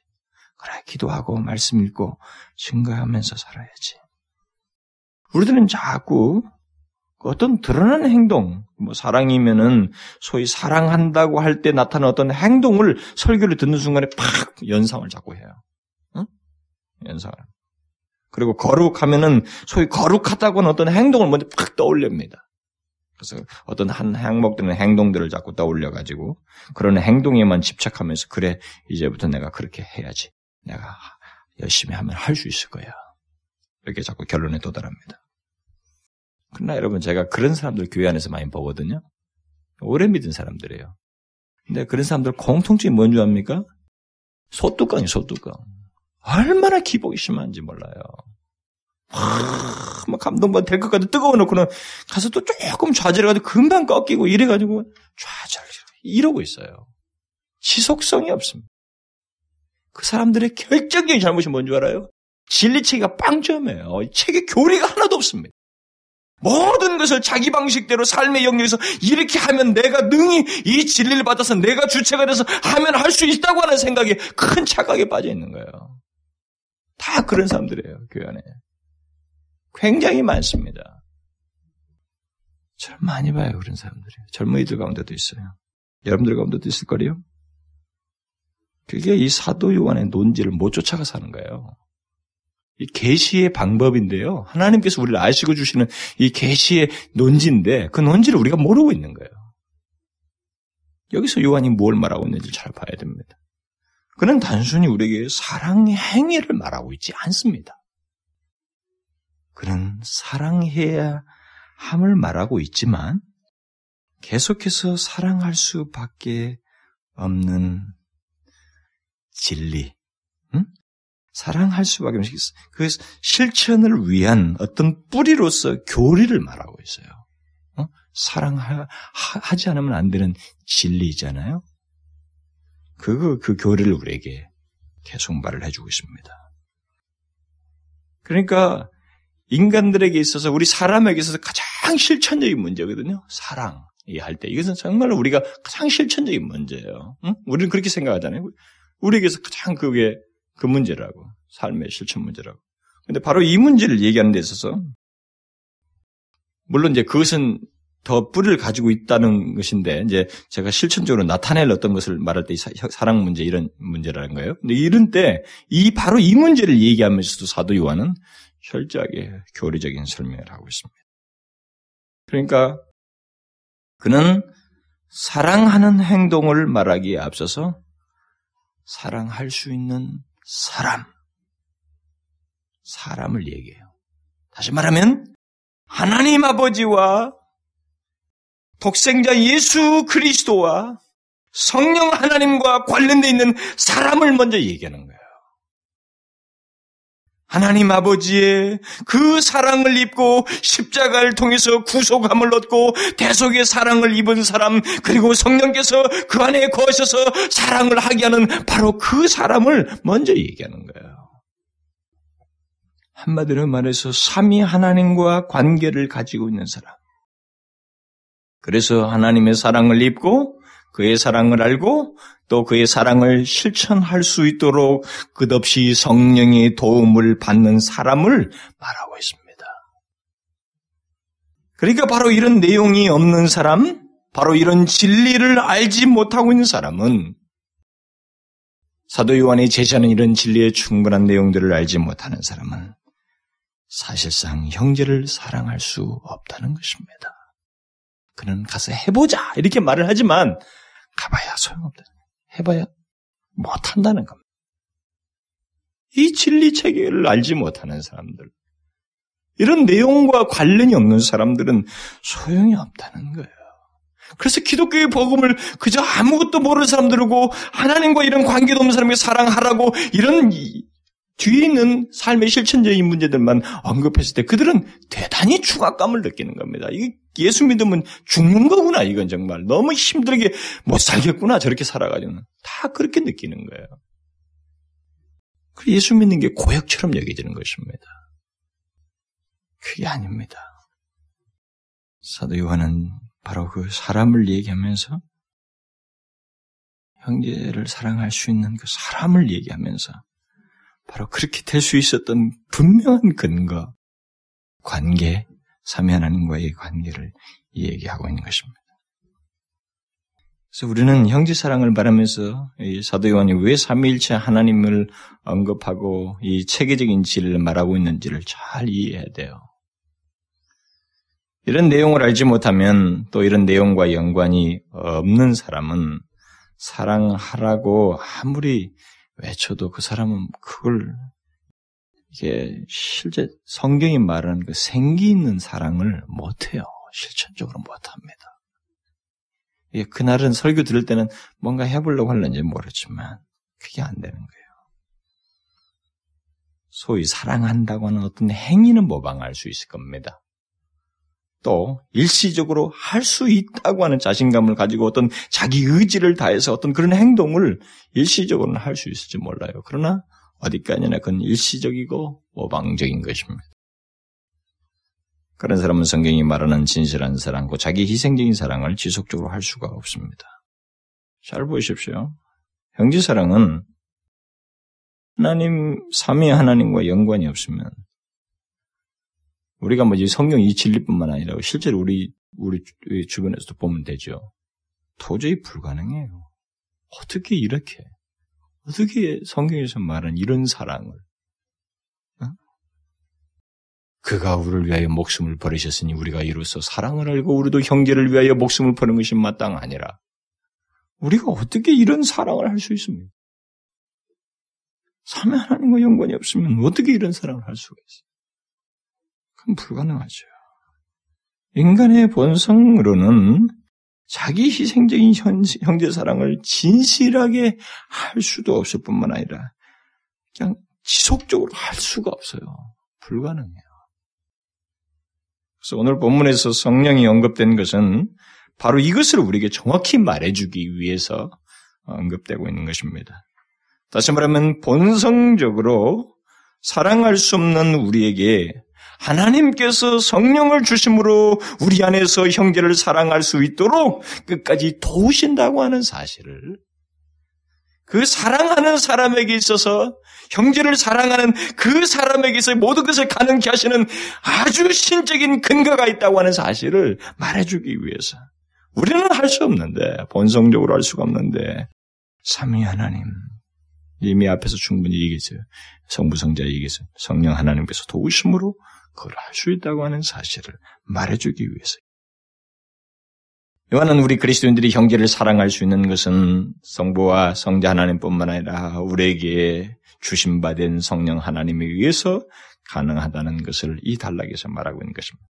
그래, 기도하고 말씀 읽고 증거하면서 살아야지. 우리들은 자꾸 어떤 드러나는 행동, 뭐 사랑이면은 소위 사랑한다고 할 때 나타나는 어떤 행동을 설교를 듣는 순간에 팍 연상을 자꾸 해요. 응? 연상을. 그리고 거룩하면은 소위 거룩하다고 하는 어떤 행동을 먼저 팍 떠올립니다. 그래서 어떤 한 항목되는 행동들을 자꾸 떠올려가지고 그런 행동에만 집착하면서 그래 이제부터 내가 그렇게 해야지. 내가 열심히 하면 할 수 있을 거야. 이렇게 자꾸 결론에 도달합니다. 그러나 여러분 제가 그런 사람들 교회 안에서 많이 보거든요. 오래 믿은 사람들이에요. 근데 그런 사람들 공통점이 뭔지 압니까? 소뚜껑이 소뚜껑. 얼마나 기복이 심한지 몰라요. 막뭐 감동받 될것 같아 뜨거워 놓고는 가서 또 조금 좌절해가지고 금방 꺾이고 이래가지고 좌절 이러고 있어요. 지속성이 없습니다. 그 사람들의 결정적인 잘못이 뭔 줄 알아요? 진리 체계가 빵점이에요. 책에 교리가 하나도 없습니다. 모든 것을 자기 방식대로 삶의 영역에서 이렇게 하면 내가 능히 이 진리를 받아서 내가 주체가 돼서 하면 할 수 있다고 하는 생각에 큰 착각에 빠져 있는 거예요. 다 그런 사람들이에요, 교회 안에. 굉장히 많습니다. 참 많이 봐요, 그런 사람들이. 젊은이들 가운데도 있어요. 여러분들 가운데도 있을 거리요? 그게 이 사도 요한의 논지를 못 쫓아가 사는 거예요. 이 계시의 방법인데요. 하나님께서 우리를 아시고 주시는 이 계시의 논지인데 그 논지를 우리가 모르고 있는 거예요. 여기서 요한이 뭘 말하고 있는지 잘 봐야 됩니다. 그는 단순히 우리에게 사랑의 행위를 말하고 있지 않습니다. 그는 사랑해야 함을 말하고 있지만 계속해서 사랑할 수밖에 없는 진리, 응? 사랑할 수밖에 없는 그 실천을 위한 어떤 뿌리로서 교리를 말하고 있어요. 어? 사랑하지 않으면 안 되는 진리잖아요. 그거 그 교리를 우리에게 계속 말을 해주고 있습니다. 그러니까 인간들에게 있어서 우리 사람에게 있어서 가장 실천적인 문제거든요. 사랑. 이할 때. 이것은 정말로 우리가 가장 실천적인 문제예요. 응? 우리는 그렇게 생각하잖아요. 우리에게서 가장 그게 그 문제라고. 삶의 실천 문제라고. 근데 바로 이 문제를 얘기하는 데 있어서 물론 이제 그것은 더 뿌리를 가지고 있다는 것인데 이제 제가 실천적으로 나타낼 어떤 것을 말할 때 사랑 문제 이런 문제라는 거예요. 근데 이런 때 이 바로 이 문제를 얘기하면서도 사도 요한은 철저하게 교리적인 설명을 하고 있습니다. 그러니까 그는 사랑하는 행동을 말하기에 앞서서 사랑할 수 있는 사람, 사람을 얘기해요. 다시 말하면 하나님 아버지와 독생자 예수 그리스도와 성령 하나님과 관련되어 있는 사람을 먼저 얘기하는 거예요. 하나님 아버지의 그 사랑을 입고 십자가를 통해서 구속함을 얻고 대속의 사랑을 입은 사람 그리고 성령께서 그 안에 거하셔서 사랑을 하게 하는 바로 그 사람을 먼저 얘기하는 거예요. 한마디로 말해서 삼위 하나님과 관계를 가지고 있는 사람. 그래서 하나님의 사랑을 입고 그의 사랑을 알고 또 그의 사랑을 실천할 수 있도록 끝없이 성령의 도움을 받는 사람을 말하고 있습니다. 그러니까 바로 이런 내용이 없는 사람, 바로 이런 진리를 알지 못하고 있는 사람은 사도 요한이 제시하는 이런 진리의 충분한 내용들을 알지 못하는 사람은 사실상 형제를 사랑할 수 없다는 것입니다. 그는 가서 해보자 이렇게 말을 하지만 가봐야 소용없다. 해봐야 못한다는 겁니다. 이 진리 체계를 알지 못하는 사람들, 이런 내용과 관련이 없는 사람들은 소용이 없다는 거예요. 그래서 기독교의 복음을 그저 아무것도 모르는 사람들이고 하나님과 이런 관계도 없는 사람에게 사랑하라고 이런 뒤에 있는 삶의 실천적인 문제들만 언급했을 때 그들은 대단히 중압감을 느끼는 겁니다. 이 예수 믿으면 죽는 거구나 이건 정말 너무 힘들게 못 살겠구나 저렇게 살아가지고는 다 그렇게 느끼는 거예요. 그 예수 믿는 게 고역처럼 여겨지는 것입니다. 그게 아닙니다. 사도 요한은 바로 그 사람을 얘기하면서 형제를 사랑할 수 있는 그 사람을 얘기하면서 바로 그렇게 될 수 있었던 분명한 근거, 관계, 삼위 하나님과의 관계를 얘기하고 있는 것입니다. 그래서 우리는 형제 사랑을 말하면서 사도 요한이 왜 삼위일체 하나님을 언급하고 이 체계적인 진리를 말하고 있는지를 잘 이해해야 돼요. 이런 내용을 알지 못하면 또 이런 내용과 연관이 없는 사람은 사랑하라고 아무리 외쳐도 그 사람은 그걸 이게 실제 성경이 말하는 그 생기 있는 사랑을 못해요. 실천적으로 못합니다. 예, 그날은 설교 들을 때는 뭔가 해보려고 할는지 모르지만 그게 안 되는 거예요. 소위 사랑한다고 하는 어떤 행위는 모방할 수 있을 겁니다. 또 일시적으로 할 수 있다고 하는 자신감을 가지고 어떤 자기 의지를 다해서 어떤 그런 행동을 일시적으로는 할 수 있을지 몰라요. 그러나 어디까지나 그건 일시적이고 오방적인 것입니다. 그런 사람은 성경이 말하는 진실한 사랑고 자기 희생적인 사랑을 지속적으로 할 수가 없습니다. 잘 보십시오. 형제 사랑은 하나님 삼위 하나님과 연관이 없으면 우리가 뭐지 성경 이 진리뿐만 아니라 실제로 우리 우리 주변에서도 보면 되죠. 도저히 불가능해요. 어떻게 이렇게 어떻게 성경에서 말한 이런 사랑을 어? 그가 우리를 위하여 목숨을 버리셨으니 우리가 이로써 사랑을 알고 우리도 형제를 위하여 목숨을 버는 것이 마땅 아니라 우리가 어떻게 이런 사랑을 할 수 있습니까? 삼위 하나님과 연관이 없으면 어떻게 이런 사랑을 할 수가 있어요? 그건 불가능하죠. 인간의 본성으로는 자기 희생적인 형제 사랑을 진실하게 할 수도 없을 뿐만 아니라 그냥 지속적으로 할 수가 없어요. 불가능해요. 그래서 오늘 본문에서 성령이 언급된 것은 바로 이것을 우리에게 정확히 말해주기 위해서 언급되고 있는 것입니다. 다시 말하면 본성적으로 사랑할 수 없는 우리에게 하나님께서 성령을 주심으로 우리 안에서 형제를 사랑할 수 있도록 끝까지 도우신다고 하는 사실을 그 사랑하는 사람에게 있어서 형제를 사랑하는 그 사람에게 서 모든 것을 가능케 하시는 아주 신적인 근거가 있다고 하는 사실을 말해주기 위해서 우리는 할 수 없는데 본성적으로 할 수가 없는데 삼위 하나님 이미 앞에서 충분히 얘기했어요. 성부 성자 얘기했어요. 성령 하나님께서 도우심으로 그걸 할 수 있다고 하는 사실을 말해주기 위해서. 요한은 우리 그리스도인들이 형제를 사랑할 수 있는 것은 성부와 성자 하나님뿐만 아니라 우리에게 주심받은 성령 하나님에 의해서 가능하다는 것을 이 단락에서 말하고 있는 것입니다.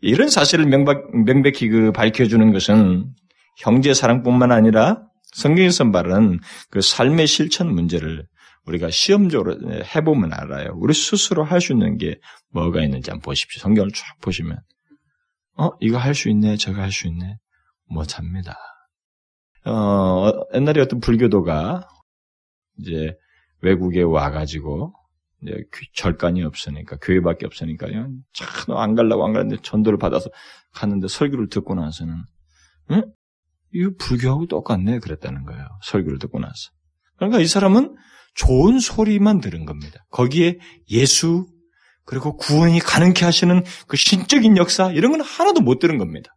이런 사실을 명박, 명백히 그 밝혀주는 것은 형제 사랑뿐만 아니라 성경에서 말하는 그 삶의 실천 문제를 우리가 시험적으로 해보면 알아요. 우리 스스로 할 수 있는 게 뭐가 있는지 한번 보십시오. 성경을 쫙 보시면, 어, 이거 할 수 있네, 저거 할 수 있네. 못합니다. 어, 옛날에 어떤 불교도가 이제 외국에 와가지고, 이제 절간이 없으니까, 교회밖에 없으니까요. 참안 갈라고 안 가는데 전도를 받아서 갔는데 설교를 듣고 나서는, 응? 이거 불교하고 똑같네. 그랬다는 거예요. 설교를 듣고 나서. 그러니까 이 사람은 좋은 소리만 들은 겁니다. 거기에 예수, 그리고 구원이 가능케 하시는 그 신적인 역사, 이런 건 하나도 못 들은 겁니다.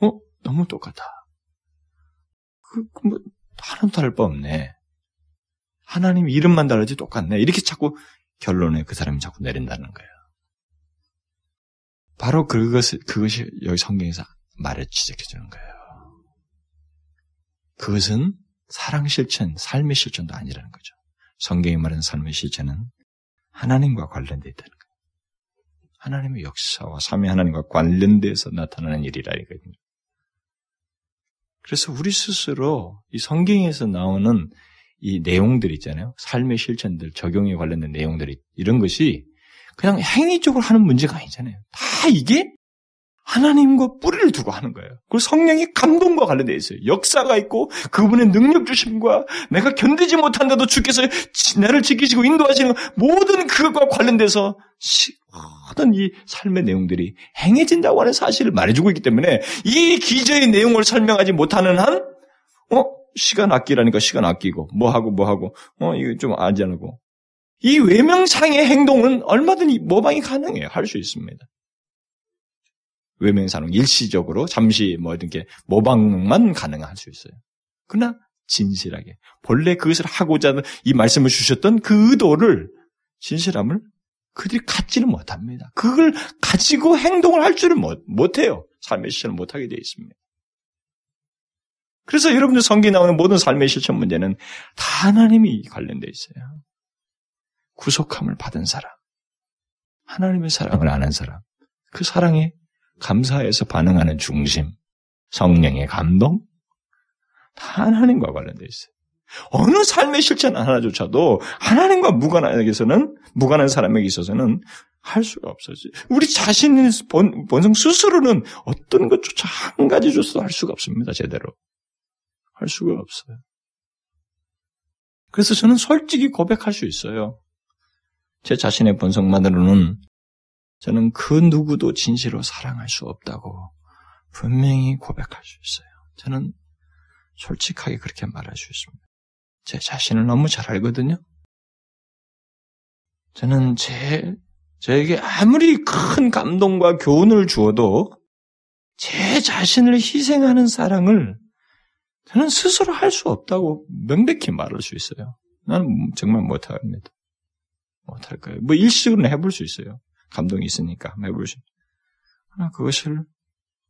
어? 너무 똑같아. 그, 그 뭐, 하나도 다를 바 없네. 하나님 이름만 다르지 똑같네. 이렇게 자꾸 결론에 그 사람이 자꾸 내린다는 거예요. 바로 그것을, 그것이 여기 성경에서 말을 지적해 주는 거예요. 그것은 사랑 실천, 삶의 실천도 아니라는 거죠. 성경이 말하는 삶의 실천은 하나님과 관련되어 있다는 거예요. 하나님의 역사와 삼위 하나님과 관련돼서 나타나는 일이라니거든요. 그래서 우리 스스로 이 성경에서 나오는 이 내용들 있잖아요. 삶의 실천들, 적용에 관련된 내용들이 이런 것이 그냥 행위적으로 하는 문제가 아니잖아요. 다 이게 하나님과 뿌리를 두고 하는 거예요. 그리고 성령의 감동과 관련되어 있어요. 역사가 있고 그분의 능력 주심과 내가 견디지 못한데도 주께서 나를 지키시고 인도하시는 모든 그것과 관련돼서 모든 이 삶의 내용들이 행해진다고 하는 사실을 말해주고 있기 때문에 이 기저의 내용을 설명하지 못하는 한, 어? 시간 아끼라니까 시간 아끼고, 뭐 하고 뭐 하고, 어, 이거 좀 아지 않고. 이 외명상의 행동은 얼마든지 모방이 가능해요. 할 수 있습니다. 외면사는 일시적으로 잠시 뭐 이렇게 모방만 가능할 수 있어요. 그러나 진실하게 본래 그것을 하고자 하는 이 말씀을 주셨던 그 의도를 진실함을 그들이 갖지는 못합니다. 그걸 가지고 행동을 할 줄을 못, 못해요. 삶의 실천을 못하게 되어 있습니다. 그래서 여러분들 성경에 나오는 모든 삶의 실천 문제는 다 하나님이 관련되어 있어요. 구속함을 받은 사람, 하나님의 사랑을 아는 사람, 그 사랑에 감사해서 반응하는 중심, 성령의 감동, 다 하나님과 관련되어 있어요. 어느 삶의 실천 하나조차도 하나님과 무관하게서는 무관한 사람에게 있어서는 할 수가 없어지. 우리 자신의 본, 본성 스스로는 어떤 것조차 한 가지조차도 할 수가 없습니다. 제대로 할 수가 없어요. 그래서 저는 솔직히 고백할 수 있어요. 제 자신의 본성만으로는 저는 그 누구도 진실로 사랑할 수 없다고 분명히 고백할 수 있어요. 저는 솔직하게 그렇게 말할 수 있습니다. 제 자신을 너무 잘 알거든요. 저는 제, 저에게 아무리 큰 감동과 교훈을 주어도 제 자신을 희생하는 사랑을 저는 스스로 할 수 없다고 명백히 말할 수 있어요. 나는 정말 못합니다. 못할 거예요. 뭐 일시적으로는 해볼 수 있어요. 감동이 있으니까 수. 그러나 그것을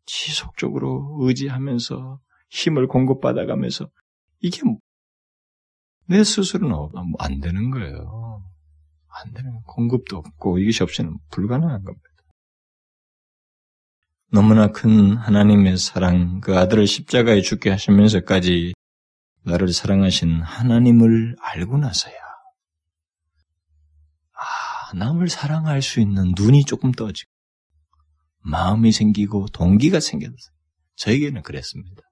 지속적으로 의지하면서 힘을 공급받아가면서 이게 내 스스로는 안 되는 거예요. 안 되는 공급도 없고 이것이 없이는 불가능한 겁니다. 너무나 큰 하나님의 사랑, 그 아들을 십자가에 죽게 하시면서까지 나를 사랑하신 하나님을 알고 나서야 아, 남을 사랑할 수 있는 눈이 조금 떠지고 마음이 생기고 동기가 생겼어요. 저에게는 그랬습니다.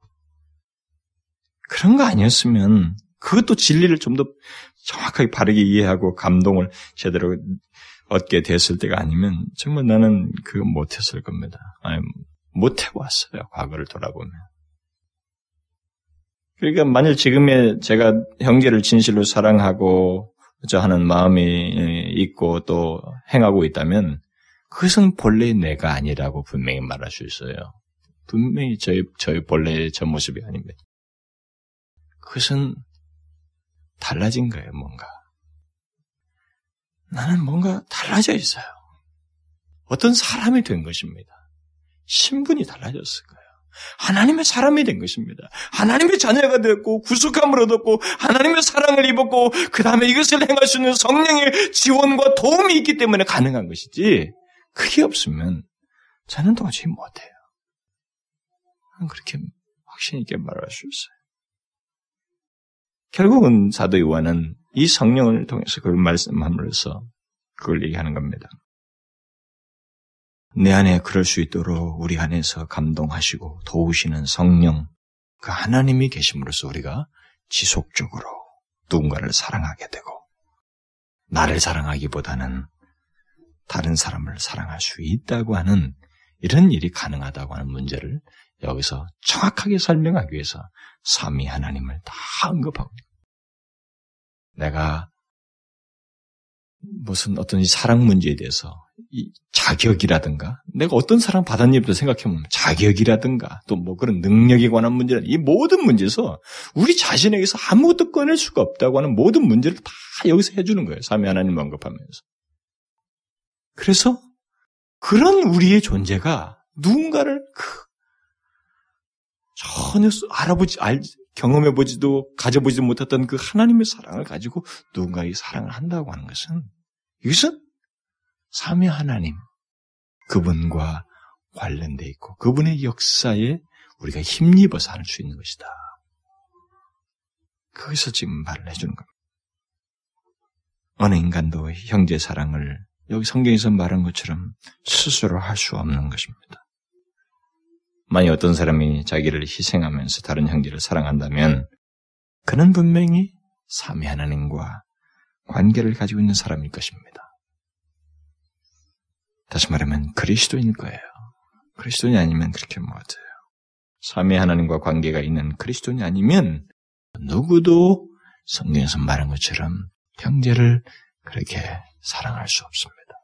그런 거 아니었으면 그것도 진리를 좀 더 정확하게 바르게 이해하고 감동을 제대로 얻게 됐을 때가 아니면 정말 나는 그거 못했을 겁니다. 아니, 못 해왔어요. 과거를 돌아보면. 그러니까 만일 지금의 제가 형제를 진실로 사랑하고 저 하는 마음이 있고 또 행하고 있다면 그것은 본래의 내가 아니라고 분명히 말할 수 있어요. 분명히 저희, 저희 본래의 저 모습이 아닙니다. 그것은 달라진 거예요, 뭔가. 나는 뭔가 달라져 있어요. 어떤 사람이 된 것입니다. 신분이 달라졌을 거예요. 하나님의 사람이 된 것입니다. 하나님의 자녀가 되었고 구속함을 얻었고 하나님의 사랑을 입었고 그 다음에 이것을 행할 수 있는 성령의 지원과 도움이 있기 때문에 가능한 것이지 그게 없으면 저는 도저히 못해요. 그렇게 확신 있게 말할 수 있어요. 결국은 사도 요한은 이 성령을 통해서 그걸 말씀함으로써 그걸 얘기하는 겁니다. 내 안에 그럴 수 있도록 우리 안에서 감동하시고 도우시는 성령, 그 하나님이 계심으로써 우리가 지속적으로 누군가를 사랑하게 되고, 나를 사랑하기보다는 다른 사람을 사랑할 수 있다고 하는 이런 일이 가능하다고 하는 문제를 여기서 정확하게 설명하기 위해서 삼위 하나님을 다 언급하고 내가 무슨 어떤 사랑 문제에 대해서 이 자격이라든가 내가 어떤 사랑 받았는지부터 생각해보면 자격이라든가 또 뭐 그런 능력에 관한 문제는 이 모든 문제에서 우리 자신에게서 아무것도 꺼낼 수가 없다고 하는 모든 문제를 다 여기서 해주는 거예요. 삼위 하나님 언급하면서. 그래서 그런 우리의 존재가 누군가를 그 전혀 알아보지, 알, 경험해보지도, 가져보지 못했던 그 하나님의 사랑을 가지고 누군가의 사랑을 한다고 하는 것은, 이것은 삼위 하나님, 그분과 관련돼 있고 그분의 역사에 우리가 힘입어서 할 수 있는 것이다. 거기서 지금 말을 해주는 겁니다. 어느 인간도 형제 사랑을 여기 성경에서 말한 것처럼 스스로 할 수 없는 것입니다. 만약 어떤 사람이 자기를 희생하면서 다른 형제를 사랑한다면 그는 분명히 삼위 하나님과 관계를 가지고 있는 사람일 것입니다. 다시 말하면 그리스도인일 거예요. 그리스도인이 아니면 그렇게 못해요. 삼위 하나님과 관계가 있는 그리스도인이 아니면 누구도 성경에서 말한 것처럼 형제를 그렇게 사랑할 수 없습니다.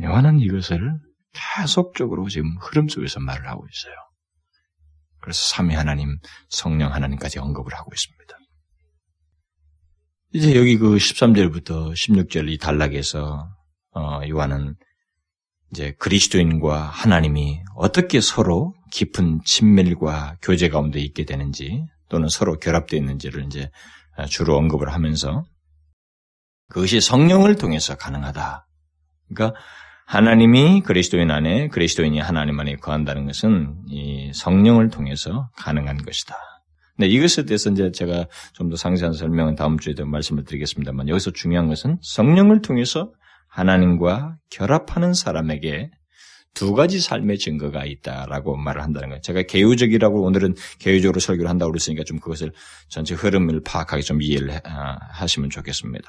요한은 이것을 계속적으로 지금 흐름 속에서 말을 하고 있어요. 그래서 삼위 하나님, 성령 하나님까지 언급을 하고 있습니다. 이제 여기 그 13절부터 16절 이 단락에서 어, 요한은 이제 그리스도인과 하나님이 어떻게 서로 깊은 친밀과 교제 가운데 있게 되는지 또는 서로 결합되어 있는지를 이제 주로 언급을 하면서 그것이 성령을 통해서 가능하다. 그러니까 하나님이 그리스도인 안에 그리스도인이 하나님 안에 거한다는 것은 이 성령을 통해서 가능한 것이다. 네, 이것에 대해서 이제 제가 좀 더 상세한 설명은 다음 주에도 말씀을 드리겠습니다만 여기서 중요한 것은 성령을 통해서 하나님과 결합하는 사람에게 두 가지 삶의 증거가 있다라고 말을 한다는 거예요. 제가 개유적이라고 오늘은 개유적으로 설교를 한다고 그랬으니까 좀 그것을 전체 흐름을 파악하게 좀 이해를 아, 하시면 좋겠습니다.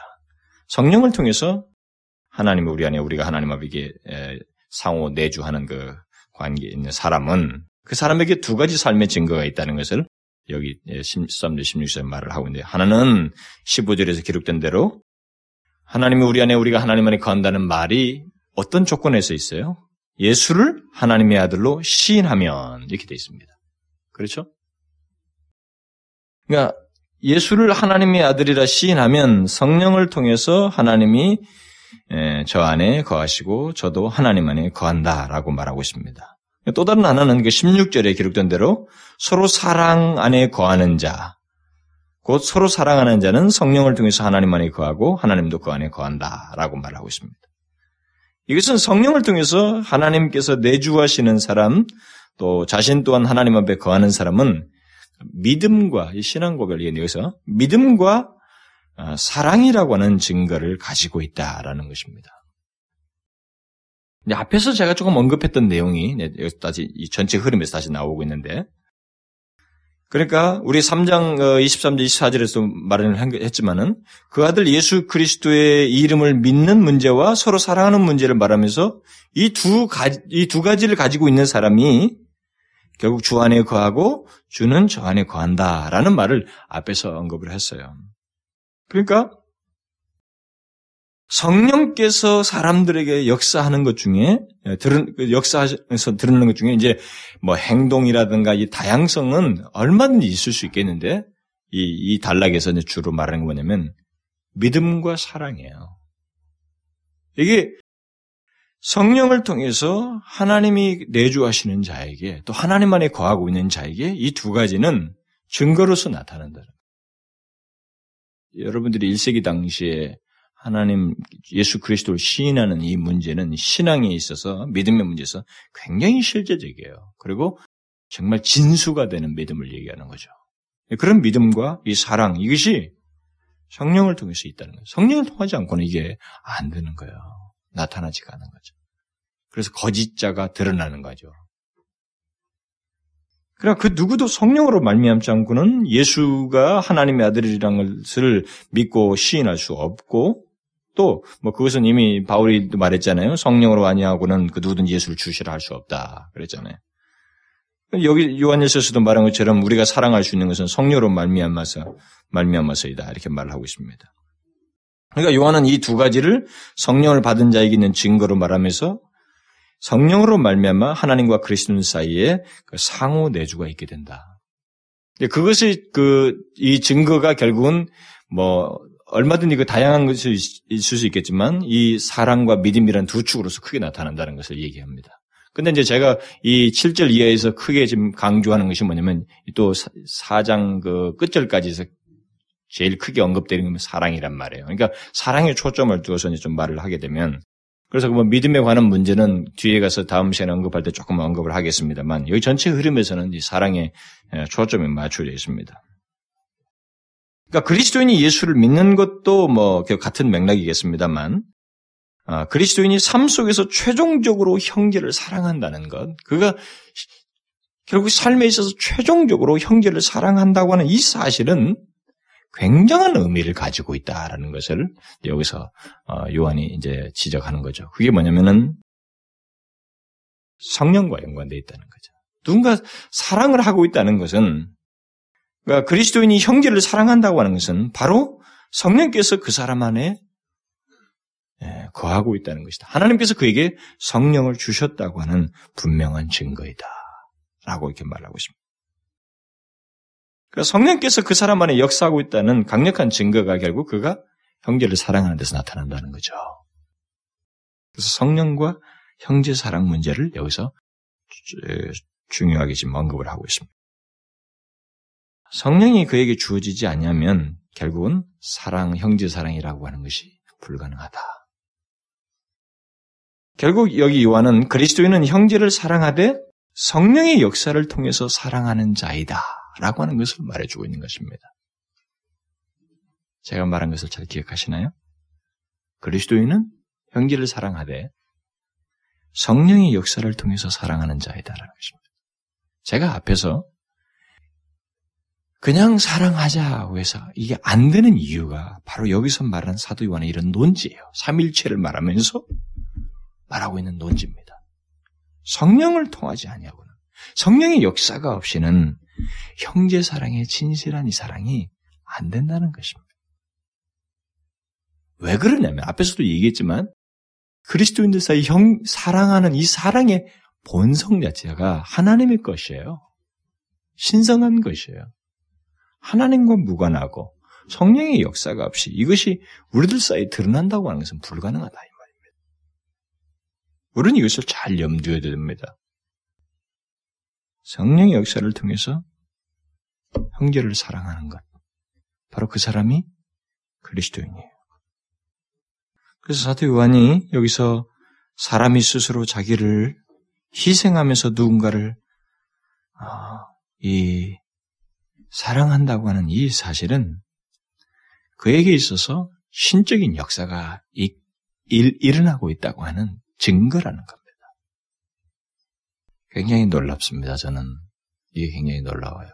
성령을 통해서 하나님이 우리 안에 우리가 하나님 앞에 상호 내주하는 그 관계에 있는 사람은 그 사람에게 두 가지 삶의 증거가 있다는 것을 여기 13절, 16절 말을 하고 있는데 하나는 15절에서 기록된 대로 하나님이 우리 안에 우리가 하나님 안에 거한다는 말이 어떤 조건에서 있어요? 예수를 하나님의 아들로 시인하면 이렇게 되어 있습니다. 그렇죠? 그러니까 예수를 하나님의 아들이라 시인하면 성령을 통해서 하나님이 저 안에 거하시고 저도 하나님 안에 거한다라고 말하고 있습니다. 또 다른 하나는 그 16절에 기록된 대로 서로 사랑 안에 거하는 자, 곧 서로 사랑하는 자는 성령을 통해서 하나님 안에 거하고 하나님도 그 안에 거한다라고 말하고 있습니다. 이것은 성령을 통해서 하나님께서 내주하시는 사람, 또 자신 또한 하나님 앞에 거하는 사람은 믿음과 이 신앙 고백을 여기서 믿음과 어, 사랑이라고 하는 증거를 가지고 있다라는 것입니다. 앞에서 제가 조금 언급했던 내용이 다시 이 전체 흐름에서 다시 나오고 있는데 그러니까 우리 3장 23절 어, 24절에서 말을 했지만은 그 아들 예수 그리스도의 이름을 믿는 문제와 서로 사랑하는 문제를 말하면서 이 두 가지 이 두 가지를 가지고 있는 사람이 결국 주 안에 거하고 주는 저 안에 거한다라는 말을 앞에서 언급을 했어요. 그러니까 성령께서 사람들에게 역사하는 것 중에 예, 들은 그 역사에서 드러나는 것 중에 이제 뭐 행동이라든가 이 다양성은 얼마든지 있을 수 있겠는데 이, 이 단락에서 이제 주로 말하는 게 뭐냐면 믿음과 사랑이에요. 이게 성령을 통해서 하나님이 내주하시는 자에게 또 하나님 안에 거하고 있는 자에게 이 두 가지는 증거로서 나타난다. 여러분들이 1세기 당시에 하나님 예수 그리스도를 시인하는 이 문제는 신앙에 있어서 믿음의 문제에서 굉장히 실제적이에요. 그리고 정말 진수가 되는 믿음을 얘기하는 거죠. 그런 믿음과 이 사랑 이것이 성령을 통해서 있다는 거예요. 성령을 통하지 않고는 이게 안 되는 거예요. 나타나지가 않은 거죠. 그래서 거짓자가 드러나는 거죠. 그러나 그 누구도 성령으로 말미암지 않고는 예수가 하나님의 아들이라는 것을 믿고 시인할 수 없고 또 뭐 그것은 이미 바울이 말했잖아요. 성령으로 아니하고는 그 누구든지 예수를 주시라 할 수 없다. 그랬잖아요. 여기 요한일서에서도 말한 것처럼 우리가 사랑할 수 있는 것은 성령으로 말미암아서 말미암아서이다 이렇게 말을 하고 있습니다. 그러니까 요한은 이 두 가지를 성령을 받은 자에게 있는 증거로 말하면서 성령으로 말미암아 하나님과 그리스도 사이에 그 상호 내주가 있게 된다. 그것이 그 이 증거가 결국은 뭐 얼마든지 그 다양한 것이 있을 수 있겠지만 이 사랑과 믿음이란 두 축으로서 크게 나타난다는 것을 얘기합니다. 근데 이제 제가 이 7절 이하에서 크게 지금 강조하는 것이 뭐냐면 또 4장 그 끝절까지서 제일 크게 언급되는 건 사랑이란 말이에요. 그러니까 사랑에 초점을 두어서 이제 좀 말을 하게 되면 그래서 뭐 믿음에 관한 문제는 뒤에 가서 다음 시간에 언급할 때 조금 언급을 하겠습니다만 여기 전체 흐름에서는 이 사랑에 초점이 맞춰져 있습니다. 그러니까 그리스도인이 예수를 믿는 것도 뭐 같은 맥락이겠습니다만 아, 그리스도인이 삶 속에서 최종적으로 형제를 사랑한다는 것, 그가 결국 삶에 있어서 최종적으로 형제를 사랑한다고 하는 이 사실은 굉장한 의미를 가지고 있다라는 것을 여기서 어, 요한이 이제 지적하는 거죠. 그게 뭐냐면은 성령과 연관되어 있다는 거죠. 누군가 사랑을 하고 있다는 것은 그러니까 그리스도인이 형제를 사랑한다고 하는 것은 바로 성령께서 그 사람 안에 예, 거하고 있다는 것이다. 하나님께서 그에게 성령을 주셨다고 하는 분명한 증거이다. 라고 이렇게 말하고 있습니다. 그러니까 성령께서 그 사람 안에 역사하고 있다는 강력한 증거가 결국 그가 형제를 사랑하는 데서 나타난다는 거죠. 그래서 성령과 형제 사랑 문제를 여기서 중요하게 지금 언급을 하고 있습니다. 성령이 그에게 주어지지 않냐면 결국은 사랑, 형제 사랑이라고 하는 것이 불가능하다. 결국 여기 요한은 그리스도인은 형제를 사랑하되 성령의 역사를 통해서 사랑하는 자이다. 라고 하는 것을 말해주고 있는 것입니다. 제가 말한 것을 잘 기억하시나요? 그리스도인은 형제를 사랑하되 성령의 역사를 통해서 사랑하는 자이다라는 것입니다. 제가 앞에서 그냥 사랑하자고 해서 이게 안 되는 이유가 바로 여기서 말하는 사도 요한의 이런 논지예요. 삼일체를 말하면서 말하고 있는 논지입니다. 성령을 통하지 아니하고는 성령의 역사가 없이는 형제 사랑의 진실한 이 사랑이 안 된다는 것입니다. 왜 그러냐면 앞에서도 얘기했지만 그리스도인들 사이 형 사랑하는 이 사랑의 본성 자체가 하나님의 것이에요. 신성한 것이에요. 하나님과 무관하고 성령의 역사가 없이 이것이 우리들 사이에 드러난다고 하는 것은 불가능하다 이 말입니다. 우리는 이것을 잘 염두에 둬야 됩니다. 성령의 역사를 통해서 형제를 사랑하는 것. 바로 그 사람이 그리스도인이에요. 그래서 사도 요한이 여기서 사람이 스스로 자기를 희생하면서 누군가를 어, 이 사랑한다고 하는 이 사실은 그에게 있어서 신적인 역사가 일, 일어나고 있다고 하는 증거라는 겁니다. 굉장히 놀랍습니다. 저는 이게 굉장히 놀라워요.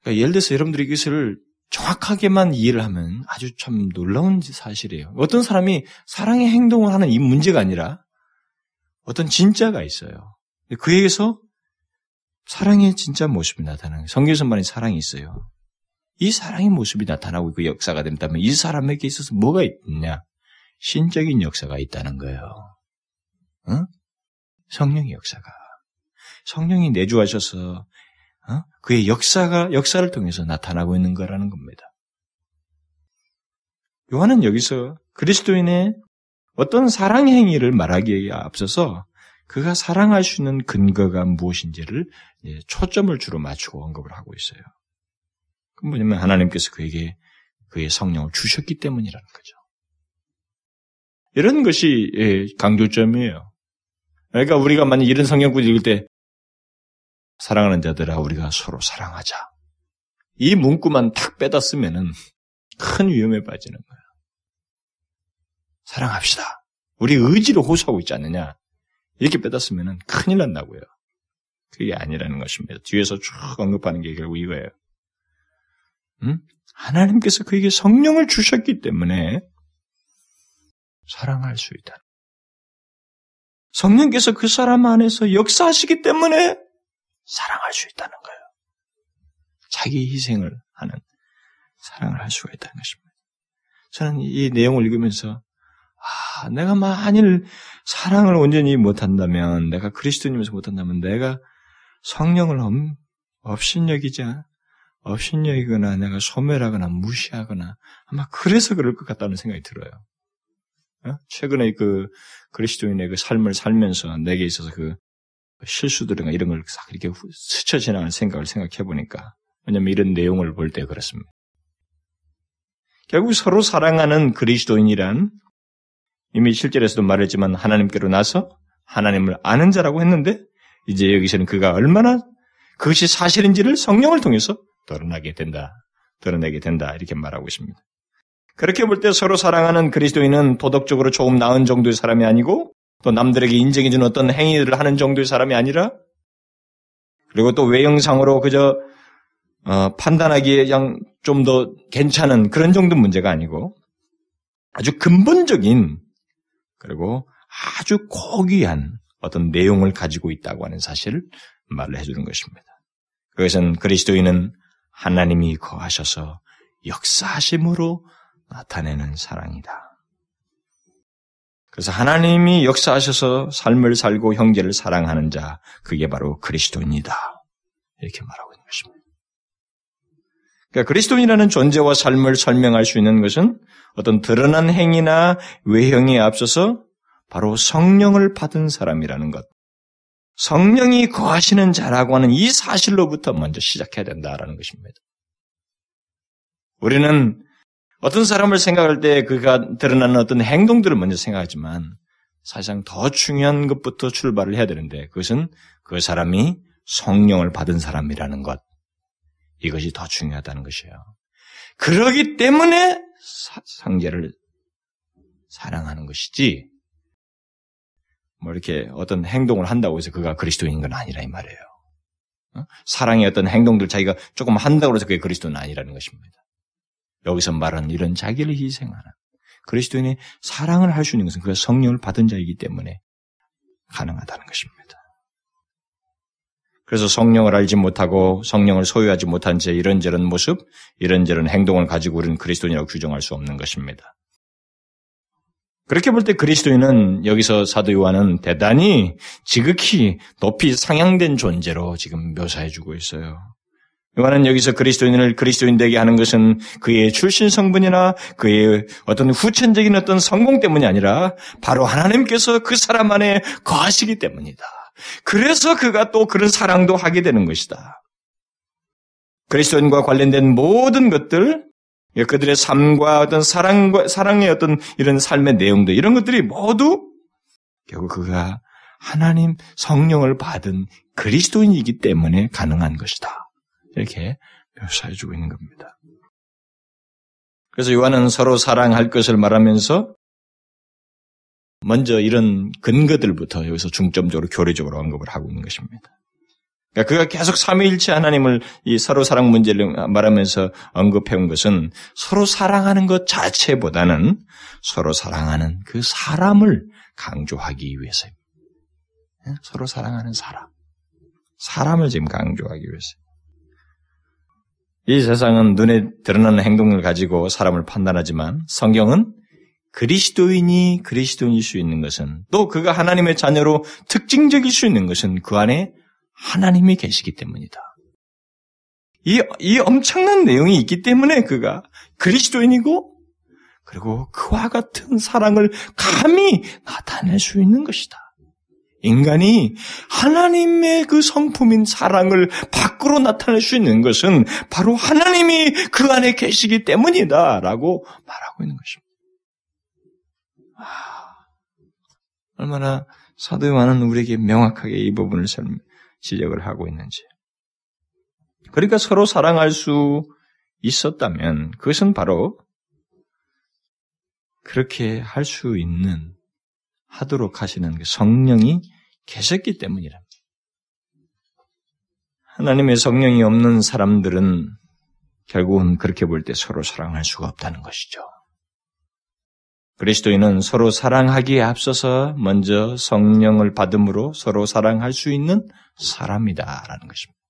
그러니까 예를 들어서 여러분들이 이것을 정확하게만 이해를 하면 아주 참 놀라운 사실이에요. 어떤 사람이 사랑의 행동을 하는 이 문제가 아니라 어떤 진짜가 있어요. 그에게서 사랑의 진짜 모습이 나타나는 성경에서 말하는 사랑이 있어요. 이 사랑의 모습이 나타나고 있고 역사가 된다면 이 사람에게 있어서 뭐가 있냐? 신적인 역사가 있다는 거예요. 어? 성령의 역사가. 성령이 내주하셔서 어? 그의 역사가 역사를 통해서 나타나고 있는 거라는 겁니다. 요한은 여기서 그리스도인의 어떤 사랑 행위를 말하기에 앞서서 그가 사랑할 수 있는 근거가 무엇인지를 초점을 주로 맞추고 언급을 하고 있어요. 그 뭐냐면 하나님께서 그에게 그의 성령을 주셨기 때문이라는 거죠. 이런 것이 예, 강조점이에요. 그러니까 우리가 만약 이런 성경구 읽을 때 사랑하는 자들아 우리가 서로 사랑하자. 이 문구만 탁 빼다 쓰면은 큰 위험에 빠지는 거야. 사랑합시다. 우리 의지로 호소하고 있지 않느냐. 이렇게 빼다 쓰면은 큰일 난다고요. 그게 아니라는 것입니다. 뒤에서 쭉 언급하는 게 결국 이거예요. 음? 하나님께서 그에게 성령을 주셨기 때문에 사랑할 수 있다. 성령께서 그 사람 안에서 역사하시기 때문에 사랑할 수 있다는 거예요. 자기 희생을 하는 사랑을 할 수가 있다는 것입니다. 저는 이 내용을 읽으면서 아, 내가 만일 사랑을 온전히 못한다면, 내가 그리스도님에서 못한다면, 내가 성령을 업신여기자, 업신여기거나, 내가 소멸하거나, 무시하거나, 아마 그래서 그럴 것 같다는 생각이 들어요. 어? 최근에 그 그리스도인의 그 삶을 살면서 내게 있어서 그 실수들이나 이런 걸 싹 이렇게 스쳐 지나가는 생각을 생각해 보니까 왜냐면 이런 내용을 볼 때 그렇습니다. 결국 서로 사랑하는 그리스도인이란 이미 실제로서도 말했지만 하나님께로 나서 하나님을 아는 자라고 했는데 이제 여기서는 그가 얼마나 그것이 사실인지를 성령을 통해서 드러나게 된다. 드러내게 된다. 이렇게 말하고 있습니다. 그렇게 볼 때 서로 사랑하는 그리스도인은 도덕적으로 조금 나은 정도의 사람이 아니고 또 남들에게 인정해주는 어떤 행위를 하는 정도의 사람이 아니라 그리고 또 외형상으로 그저 어, 판단하기에 좀 더 괜찮은 그런 정도 문제가 아니고 아주 근본적인 그리고 아주 고귀한 어떤 내용을 가지고 있다고 하는 사실을 말을 해주는 것입니다. 그것은 그리스도인은 하나님이 거하셔서 역사하심으로 나타내는 사랑이다. 그래서 하나님이 역사하셔서 삶을 살고 형제를 사랑하는 자, 그게 바로 그리스도인이다. 이렇게 말하고 있는 것입니다. 그러니까 그리스도인이라는 존재와 삶을 설명할 수 있는 것은 어떤 드러난 행위나 외형에 앞서서 바로 성령을 받은 사람이라는 것. 성령이 거하시는 자라고 하는 이 사실로부터 먼저 시작해야 된다라는 것입니다. 우리는 어떤 사람을 생각할 때 그가 드러나는 어떤 행동들을 먼저 생각하지만 사실상 더 중요한 것부터 출발을 해야 되는데 그것은 그 사람이 성령을 받은 사람이라는 것. 이것이 더 중요하다는 것이에요. 그러기 때문에 상제를 사랑하는 것이지 뭐 이렇게 어떤 행동을 한다고 해서 그가 그리스도인 건 아니라 이 말이에요. 어? 사랑의 어떤 행동들 자기가 조금 한다고 해서 그게 그리스도는 아니라는 것입니다. 여기서 말하는 이런 자기를 희생하는 그리스도인의 사랑을 할 수 있는 것은 그가 성령을 받은 자이기 때문에 가능하다는 것입니다. 그래서 성령을 알지 못하고 성령을 소유하지 못한 채 이런저런 모습, 이런저런 행동을 가지고 우리는 그리스도인이라고 규정할 수 없는 것입니다. 그렇게 볼 때 그리스도인은 여기서 사도 요한은 대단히 지극히 높이 상향된 존재로 지금 묘사해 주고 있어요. 요한은 여기서 그리스도인을 그리스도인 되게 하는 것은 그의 출신 성분이나 그의 어떤 후천적인 어떤 성공 때문이 아니라 바로 하나님께서 그 사람 안에 거하시기 때문이다. 그래서 그가 또 그런 사랑도 하게 되는 것이다. 그리스도인과 관련된 모든 것들, 그들의 삶과 어떤 사랑과, 사랑의 어떤 이런 삶의 내용들, 이런 것들이 모두 결국 그가 하나님 성령을 받은 그리스도인이기 때문에 가능한 것이다. 이렇게 묘사해주고 있는 겁니다. 그래서 요한은 서로 사랑할 것을 말하면서 먼저 이런 근거들부터 여기서 중점적으로 교리적으로 언급을 하고 있는 것입니다. 그러니까 그가 계속 삼위일체 하나님을 이 서로 사랑 문제를 말하면서 언급해온 것은 서로 사랑하는 것 자체보다는 서로 사랑하는 그 사람을 강조하기 위해서입니다. 예? 서로 사랑하는 사람. 사람을 지금 강조하기 위해서. 이 세상은 눈에 드러나는 행동을 가지고 사람을 판단하지만 성경은 그리스도인이 그리스도인일 수 있는 것은 또 그가 하나님의 자녀로 특징적일 수 있는 것은 그 안에 하나님이 계시기 때문이다. 이, 이 엄청난 내용이 있기 때문에 그가 그리스도인이고 그리고 그와 같은 사랑을 감히 나타낼 수 있는 것이다. 인간이 하나님의 그 성품인 사랑을 밖으로 나타낼 수 있는 것은 바로 하나님이 그 안에 계시기 때문이다. 라고 말하고 있는 것입니다. 아, 얼마나 사도 요한은 우리에게 명확하게 이 부분을 지적을 하고 있는지. 그러니까 서로 사랑할 수 있었다면 그것은 바로 그렇게 할 수 있는 하도록 하시는 그 성령이 계셨기 때문이랍니다. 하나님의 성령이 없는 사람들은 결국은 그렇게 볼 때 서로 사랑할 수가 없다는 것이죠. 그리스도인은 서로 사랑하기에 앞서서 먼저 성령을 받음으로 서로 사랑할 수 있는 사람이다라는 것입니다.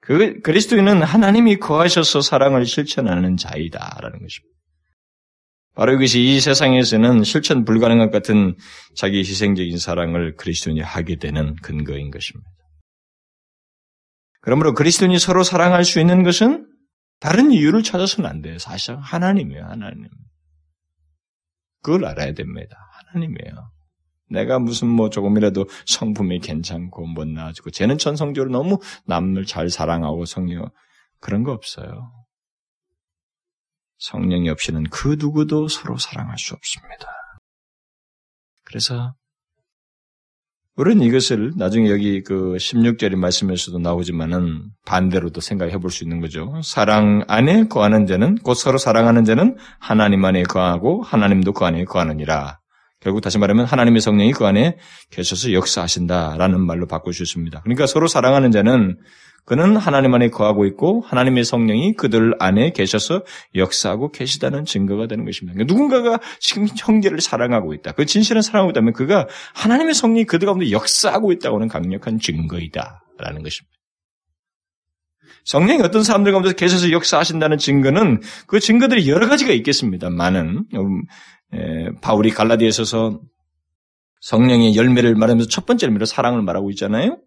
그 그리스도인은 하나님이 거하셔서 사랑을 실천하는 자이다라는 것입니다. 바로 이것이 이 세상에서는 실천 불가능한 것 같은 자기 희생적인 사랑을 그리스도인이 하게 되는 근거인 것입니다. 그러므로 그리스도인이 서로 사랑할 수 있는 것은 다른 이유를 찾아서는 안 돼요. 사실상 하나님이에요, 하나님. 그걸 알아야 됩니다. 하나님이에요. 내가 무슨 뭐 조금이라도 성품이 괜찮고 못나아지고 쟤는 천성적으로 너무 남을 잘 사랑하고 성령 그런 거 없어요. 성령이 없이는 그 누구도 서로 사랑할 수 없습니다. 그래서 우리는 이것을 나중에 여기 그 16절의 말씀에서도 나오지만은 반대로도 생각해 볼 수 있는 거죠. 사랑 안에 거하는 자는 곧 서로 사랑하는 자는 하나님 안에 거하고 하나님도 그 안에 거하느니라. 결국 다시 말하면 하나님의 성령이 그 안에 계셔서 역사하신다라는 말로 바꿀 수 있습니다. 그러니까 서로 사랑하는 자는 그는 하나님 안에 거하고 있고 하나님의 성령이 그들 안에 계셔서 역사하고 계시다는 증거가 되는 것입니다. 그러니까 누군가가 지금 형제를 사랑하고 있다. 그 진실한 사랑하고 있다면 그가 하나님의 성령이 그들 가운데 역사하고 있다고 하는 강력한 증거이다라는 것입니다. 성령이 어떤 사람들 가운데 계셔서 역사하신다는 증거는 그 증거들이 여러 가지가 있겠습니다만은 음, 바울이 갈라디아에 있어서 성령의 열매를 말하면서 첫 번째 열매로 사랑을 말하고 있잖아요.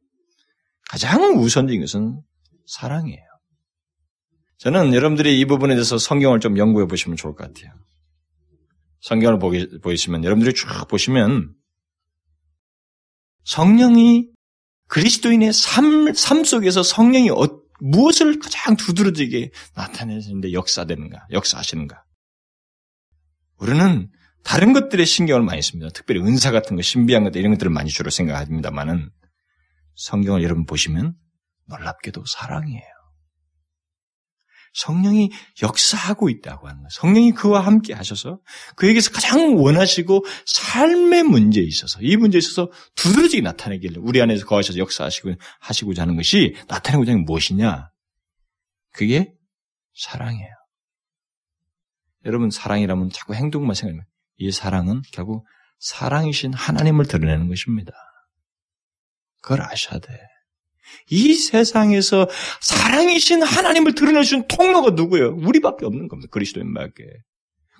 가장 우선적인 것은 사랑이에요. 저는 여러분들이 이 부분에 대해서 성경을 좀 연구해 보시면 좋을 것 같아요. 성경을 보기, 보시면 여러분들이 쭉 보시면 성령이 그리스도인의 삶, 삶 속에서 성령이 어, 무엇을 가장 두드러지게 나타내시는데 역사되는가, 역사하시는가. 우리는 다른 것들에 신경을 많이 씁니다. 특별히 은사 같은 거, 신비한 것들 이런 것들을 많이 주로 생각합니다만은 성경을 여러분 보시면 놀랍게도 사랑이에요. 성령이 역사하고 있다고 하는 거예요. 성령이 그와 함께 하셔서 그에게서 가장 원하시고 삶의 문제에 있어서 이 문제에 있어서 두드러지게 나타내길래 우리 안에서 거하셔서 역사하시고 하시고자 하는 것이 나타내고자 하는 게 무엇이냐? 그게 사랑이에요. 여러분 사랑이라면 자꾸 행동만 생각하면 이 사랑은 결국 사랑이신 하나님을 드러내는 것입니다. 그걸 아셔야 돼. 이 세상에서 사랑이신 하나님을 드러내준 통로가 누구예요? 우리밖에 없는 겁니다. 그리스도인밖에.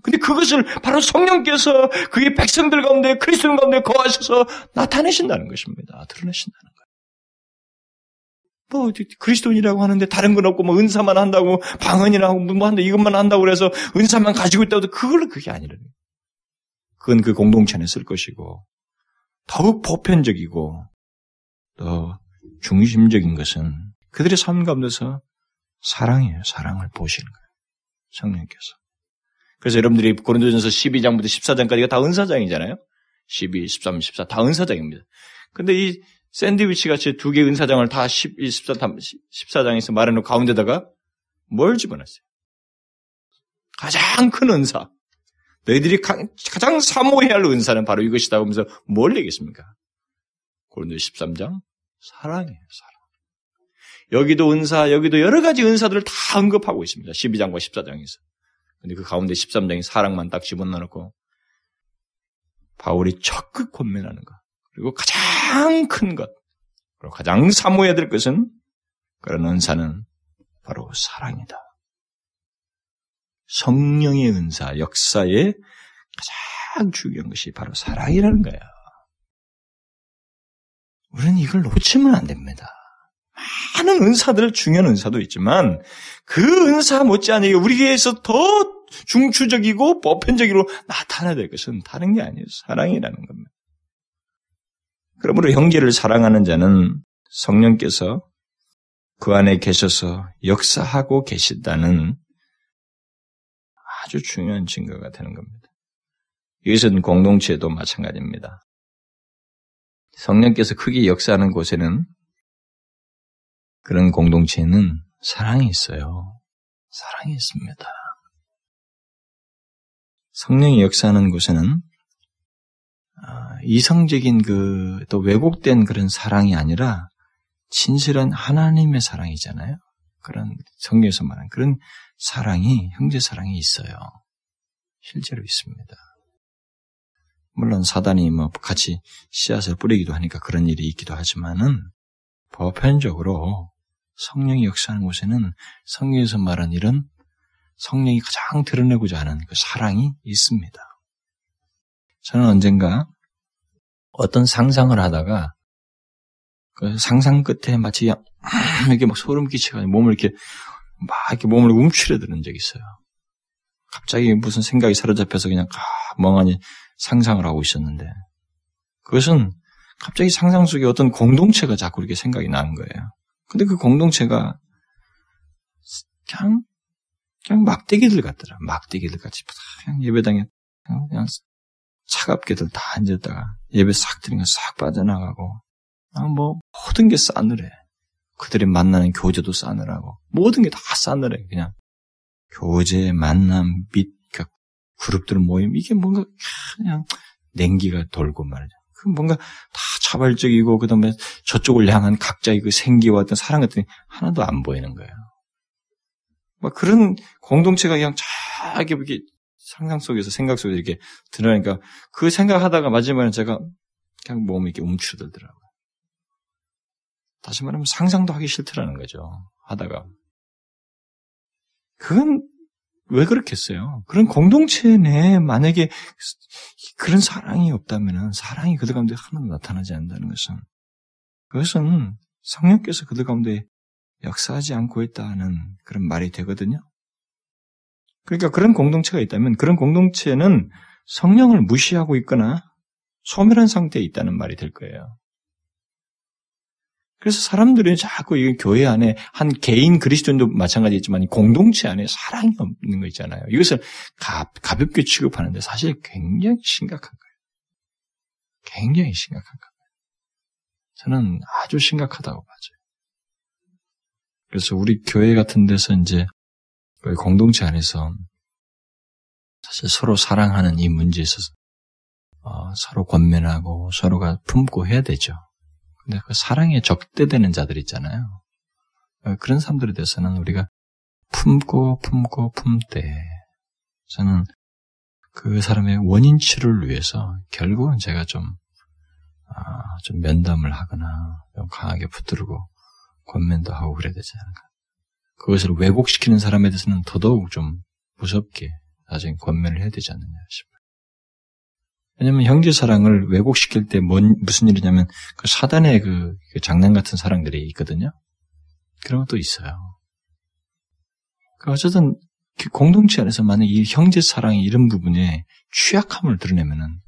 근데 그것을 바로 성령께서 그의 백성들 가운데 그리스도인 가운데 거하셔서 나타내신다는 것입니다. 드러내신다는 거예요. 뭐 그리스도인이라고 하는데 다른 건 없고 뭐 은사만 한다고 방언이나 하고 뭐 한다 이것만 한다고 그래서 은사만 가지고 있다고 해도 그걸로 그게 아니라는 거예요. 그건 그 공동체 안에 쓸 것이고 더욱 보편적이고 또 중심적인 것은 그들의 삶 가운데서 사랑이에요. 사랑을 보시는 거예요. 성령께서. 그래서 여러분들이 고린도전서 12장부터 14장까지가 다 은사장이잖아요. 12, 13, 14 다 은사장입니다. 근데 이 샌드위치 같이 두 개의 은사장을 다 10, 14, 14장에서 말해놓은 가운데다가 뭘 집어넣었어요? 가장 큰 은사. 너희들이 가장 사모해야 할 은사는 바로 이것이다 하면서 뭘 얘기했습니까? 고린도 13장 사랑이에요, 사랑. 여기도 은사, 여기도 여러 가지 은사들을 다 언급하고 있습니다. 12장과 14장에서. 근데 그 가운데 13장이 사랑만 딱 집어넣고 바울이 적극 권면하는 것. 그리고 가장 큰 것. 그리고 가장 사모해야 될 것은 그런 은사는 바로 사랑이다. 성령의 은사, 역사에 가장 중요한 것이 바로 사랑이라는 거예요. 우리는 이걸 놓치면 안 됩니다. 많은 은사들, 중요한 은사도 있지만 그 은사 못지않게 우리에게서 더 중추적이고 보편적으로 나타나야 될 것은 다른 게 아니에요. 사랑이라는 겁니다. 그러므로 형제를 사랑하는 자는 성령께서 그 안에 계셔서 역사하고 계신다는 아주 중요한 증거가 되는 겁니다. 이것은 공동체도 마찬가지입니다. 성령께서 크게 역사하는 곳에는 그런 공동체에는 사랑이 있어요. 사랑이 있습니다. 성령이 역사하는 곳에는 아, 이성적인 그 또 왜곡된 그런 사랑이 아니라 진실한 하나님의 사랑이잖아요. 그런 성경에서 말하는 그런 사랑이 형제 사랑이 있어요. 실제로 있습니다. 물론 사단이 뭐 같이 씨앗을 뿌리기도 하니까 그런 일이 있기도 하지만은 보편적으로 성령이 역사하는 곳에는 성경에서 말한 이런 성령이 가장 드러내고자 하는 그 사랑이 있습니다. 저는 언젠가 어떤 상상을 하다가 그 상상 끝에 마치 이렇게 막 소름 끼쳐가지고 몸을 이렇게 막 이렇게 몸을 움츠려 드는 적이 있어요. 갑자기 무슨 생각이 사로잡혀서 그냥 멍하니 상상을 하고 있었는데 그것은 갑자기 상상 속에 어떤 공동체가 자꾸 이렇게 생각이 나는 거예요. 근데 그 공동체가 그냥 그냥 막대기들 같더라. 막대기들 같이 그냥 예배당에 그냥 차갑게들 다 앉았다가 예배 싹 드리면 싹 빠져나가고 뭐 모든 게 싸늘해. 그들이 만나는 교제도 싸늘하고 모든 게 다 싸늘해 그냥 교제 만남 및 그룹들 모임 이게 뭔가 그냥 냉기가 돌고 말이죠. 그 뭔가 다 자발적이고 그 다음에 저쪽을 향한 각자의 그 생기와 어떤 사랑 같은 게 하나도 안 보이는 거예요. 막 그런 공동체가 그냥 자기 이렇게 상상 속에서 생각 속에서 이렇게 드러나니까 그 생각하다가 마지막에 제가 그냥 몸이 이렇게 움츠러들더라고요. 다시 말하면 상상도 하기 싫더라는 거죠. 하다가. 그건 왜 그렇겠어요? 그런 공동체 내에 만약에 그런 사랑이 없다면 사랑이 그들 가운데 하나도 나타나지 않는다는 것은 그것은 성령께서 그들 가운데 역사하지 않고 있다는 그런 말이 되거든요. 그러니까 그런 공동체가 있다면 그런 공동체는 성령을 무시하고 있거나 소멸한 상태에 있다는 말이 될 거예요. 그래서 사람들이 자꾸 이 교회 안에 한 개인 그리스도인도 마찬가지겠지만 공동체 안에 사랑이 없는 거 있잖아요. 이것을 가, 가볍게 취급하는데 사실 굉장히 심각한 거예요. 굉장히 심각한 거예요. 저는 아주 심각하다고 봐요. 그래서 우리 교회 같은 데서 이제 공동체 안에서 사실 서로 사랑하는 이 문제에 있어서 어, 서로 권면하고 서로가 품고 해야 되죠. 근데 그 사랑에 적대되는 자들 있잖아요. 어, 그런 사람들에 대해서는 우리가 품고 품고 품되 저는 그 사람의 원인치를 위해서 결국은 제가 좀, 아, 좀 면담을 하거나 좀 강하게 붙들고 권면도 하고 그래야 되지 않을까. 그것을 왜곡시키는 사람에 대해서는 더더욱 좀 무섭게 나중에 권면을 해야 되지 않느냐 싶어요. 왜냐면 형제 사랑을 왜곡시킬 때 뭔, 무슨 일이냐면 그 사단의 그, 그 장난 같은 사랑들이 있거든요. 그런 것도 있어요. 그 어쨌든 그 공동체 안에서 만약 이 형제 사랑이 이런 부분에 취약함을 드러내면은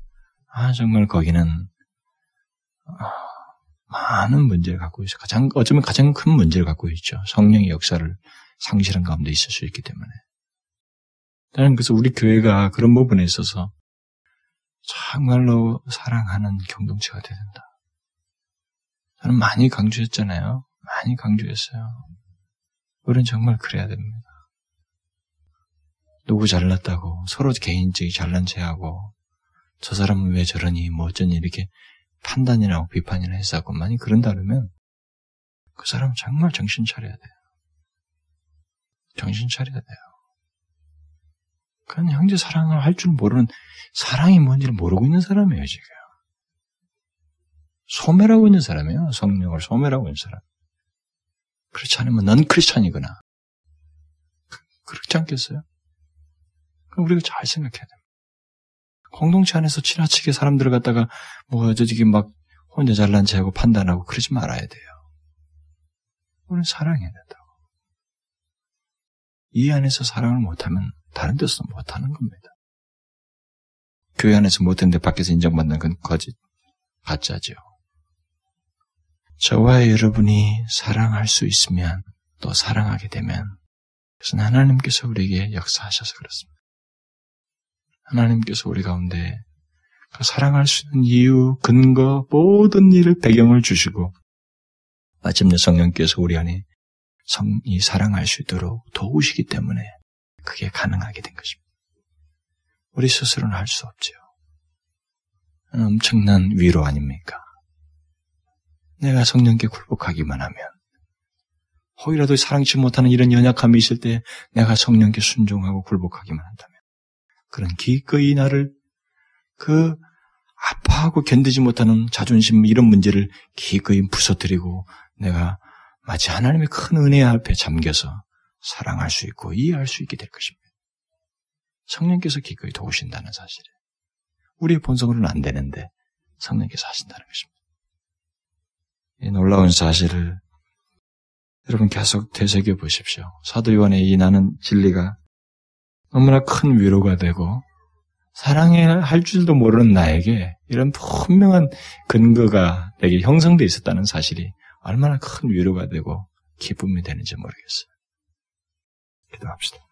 아 정말 거기는 아, 많은 문제를 갖고 있어. 가장 어쩌면 가장 큰 문제를 갖고 있죠. 성령의 역사를 상실한 가운데 있을 수 있기 때문에. 나는 그래서 우리 교회가 그런 부분에 있어서 정말로 사랑하는 공동체가 되야 된다. 저는 많이 강조했잖아요. 많이 강조했어요. 우리는 정말 그래야 됩니다. 누구 잘났다고 서로 개인적이 잘난 체하고 저 사람은 왜 저러니 뭐 어쩌니 이렇게 판단이나 비판이나 했었고 많이 그런다 그러면 그 사람은 정말 정신 차려야 돼요. 정신 차려야 돼요. 그건 형제 사랑을 할 줄 모르는 사랑이 뭔지를 모르고 있는 사람이에요, 지금. 소멸하고 있는 사람이에요. 성령을 소멸하고 있는 사람. 그렇지 않으면 넌 크리스찬이거나. 그렇지 않겠어요? 그럼 우리가 잘 생각해야 됩니다. 공동체 안에서 지나치게 사람들을 갖다가 뭐 저기 막 혼자 잘난 체하고 판단하고 그러지 말아야 돼요. 우리는 사랑해야 된다고. 이 안에서 사랑을 못하면 다른 데서 못하는 겁니다. 교회 안에서 못했는데 밖에서 인정받는 건 거짓, 가짜죠. 저와 여러분이 사랑할 수 있으면 또 사랑하게 되면 그것은 하나님께서 우리에게 역사하셔서 그렇습니다. 하나님께서 우리 가운데 그 사랑할 수 있는 이유, 근거, 모든 일을 배경을 주시고 마침내 성령께서 우리 안에 성 이 사랑할 수 있도록 도우시기 때문에 그게 가능하게 된 것입니다. 우리 스스로는 할 수 없지요. 엄청난 위로 아닙니까? 내가 성령께 굴복하기만 하면 혹이라도 사랑치 못하는 이런 연약함이 있을 때 내가 성령께 순종하고 굴복하기만 한다면 그런 기꺼이 나를 그 아파하고 견디지 못하는 자존심 이런 문제를 기꺼이 부서뜨리고 내가 마치 하나님의 큰 은혜 앞에 잠겨서 사랑할 수 있고 이해할 수 있게 될 것입니다. 성령께서 기꺼이 도우신다는 사실에 우리의 본성으로는 안 되는데 성령께서 하신다는 것입니다. 이 놀라운 사실을 여러분 계속 되새겨 보십시오. 사도 요한의 이 나는 진리가 너무나 큰 위로가 되고 사랑해야 할 줄도 모르는 나에게 이런 분명한 근거가 내게 형성되어 있었다는 사실이 얼마나 큰 위로가 되고 기쁨이 되는지 모르겠어요. 기도합시다.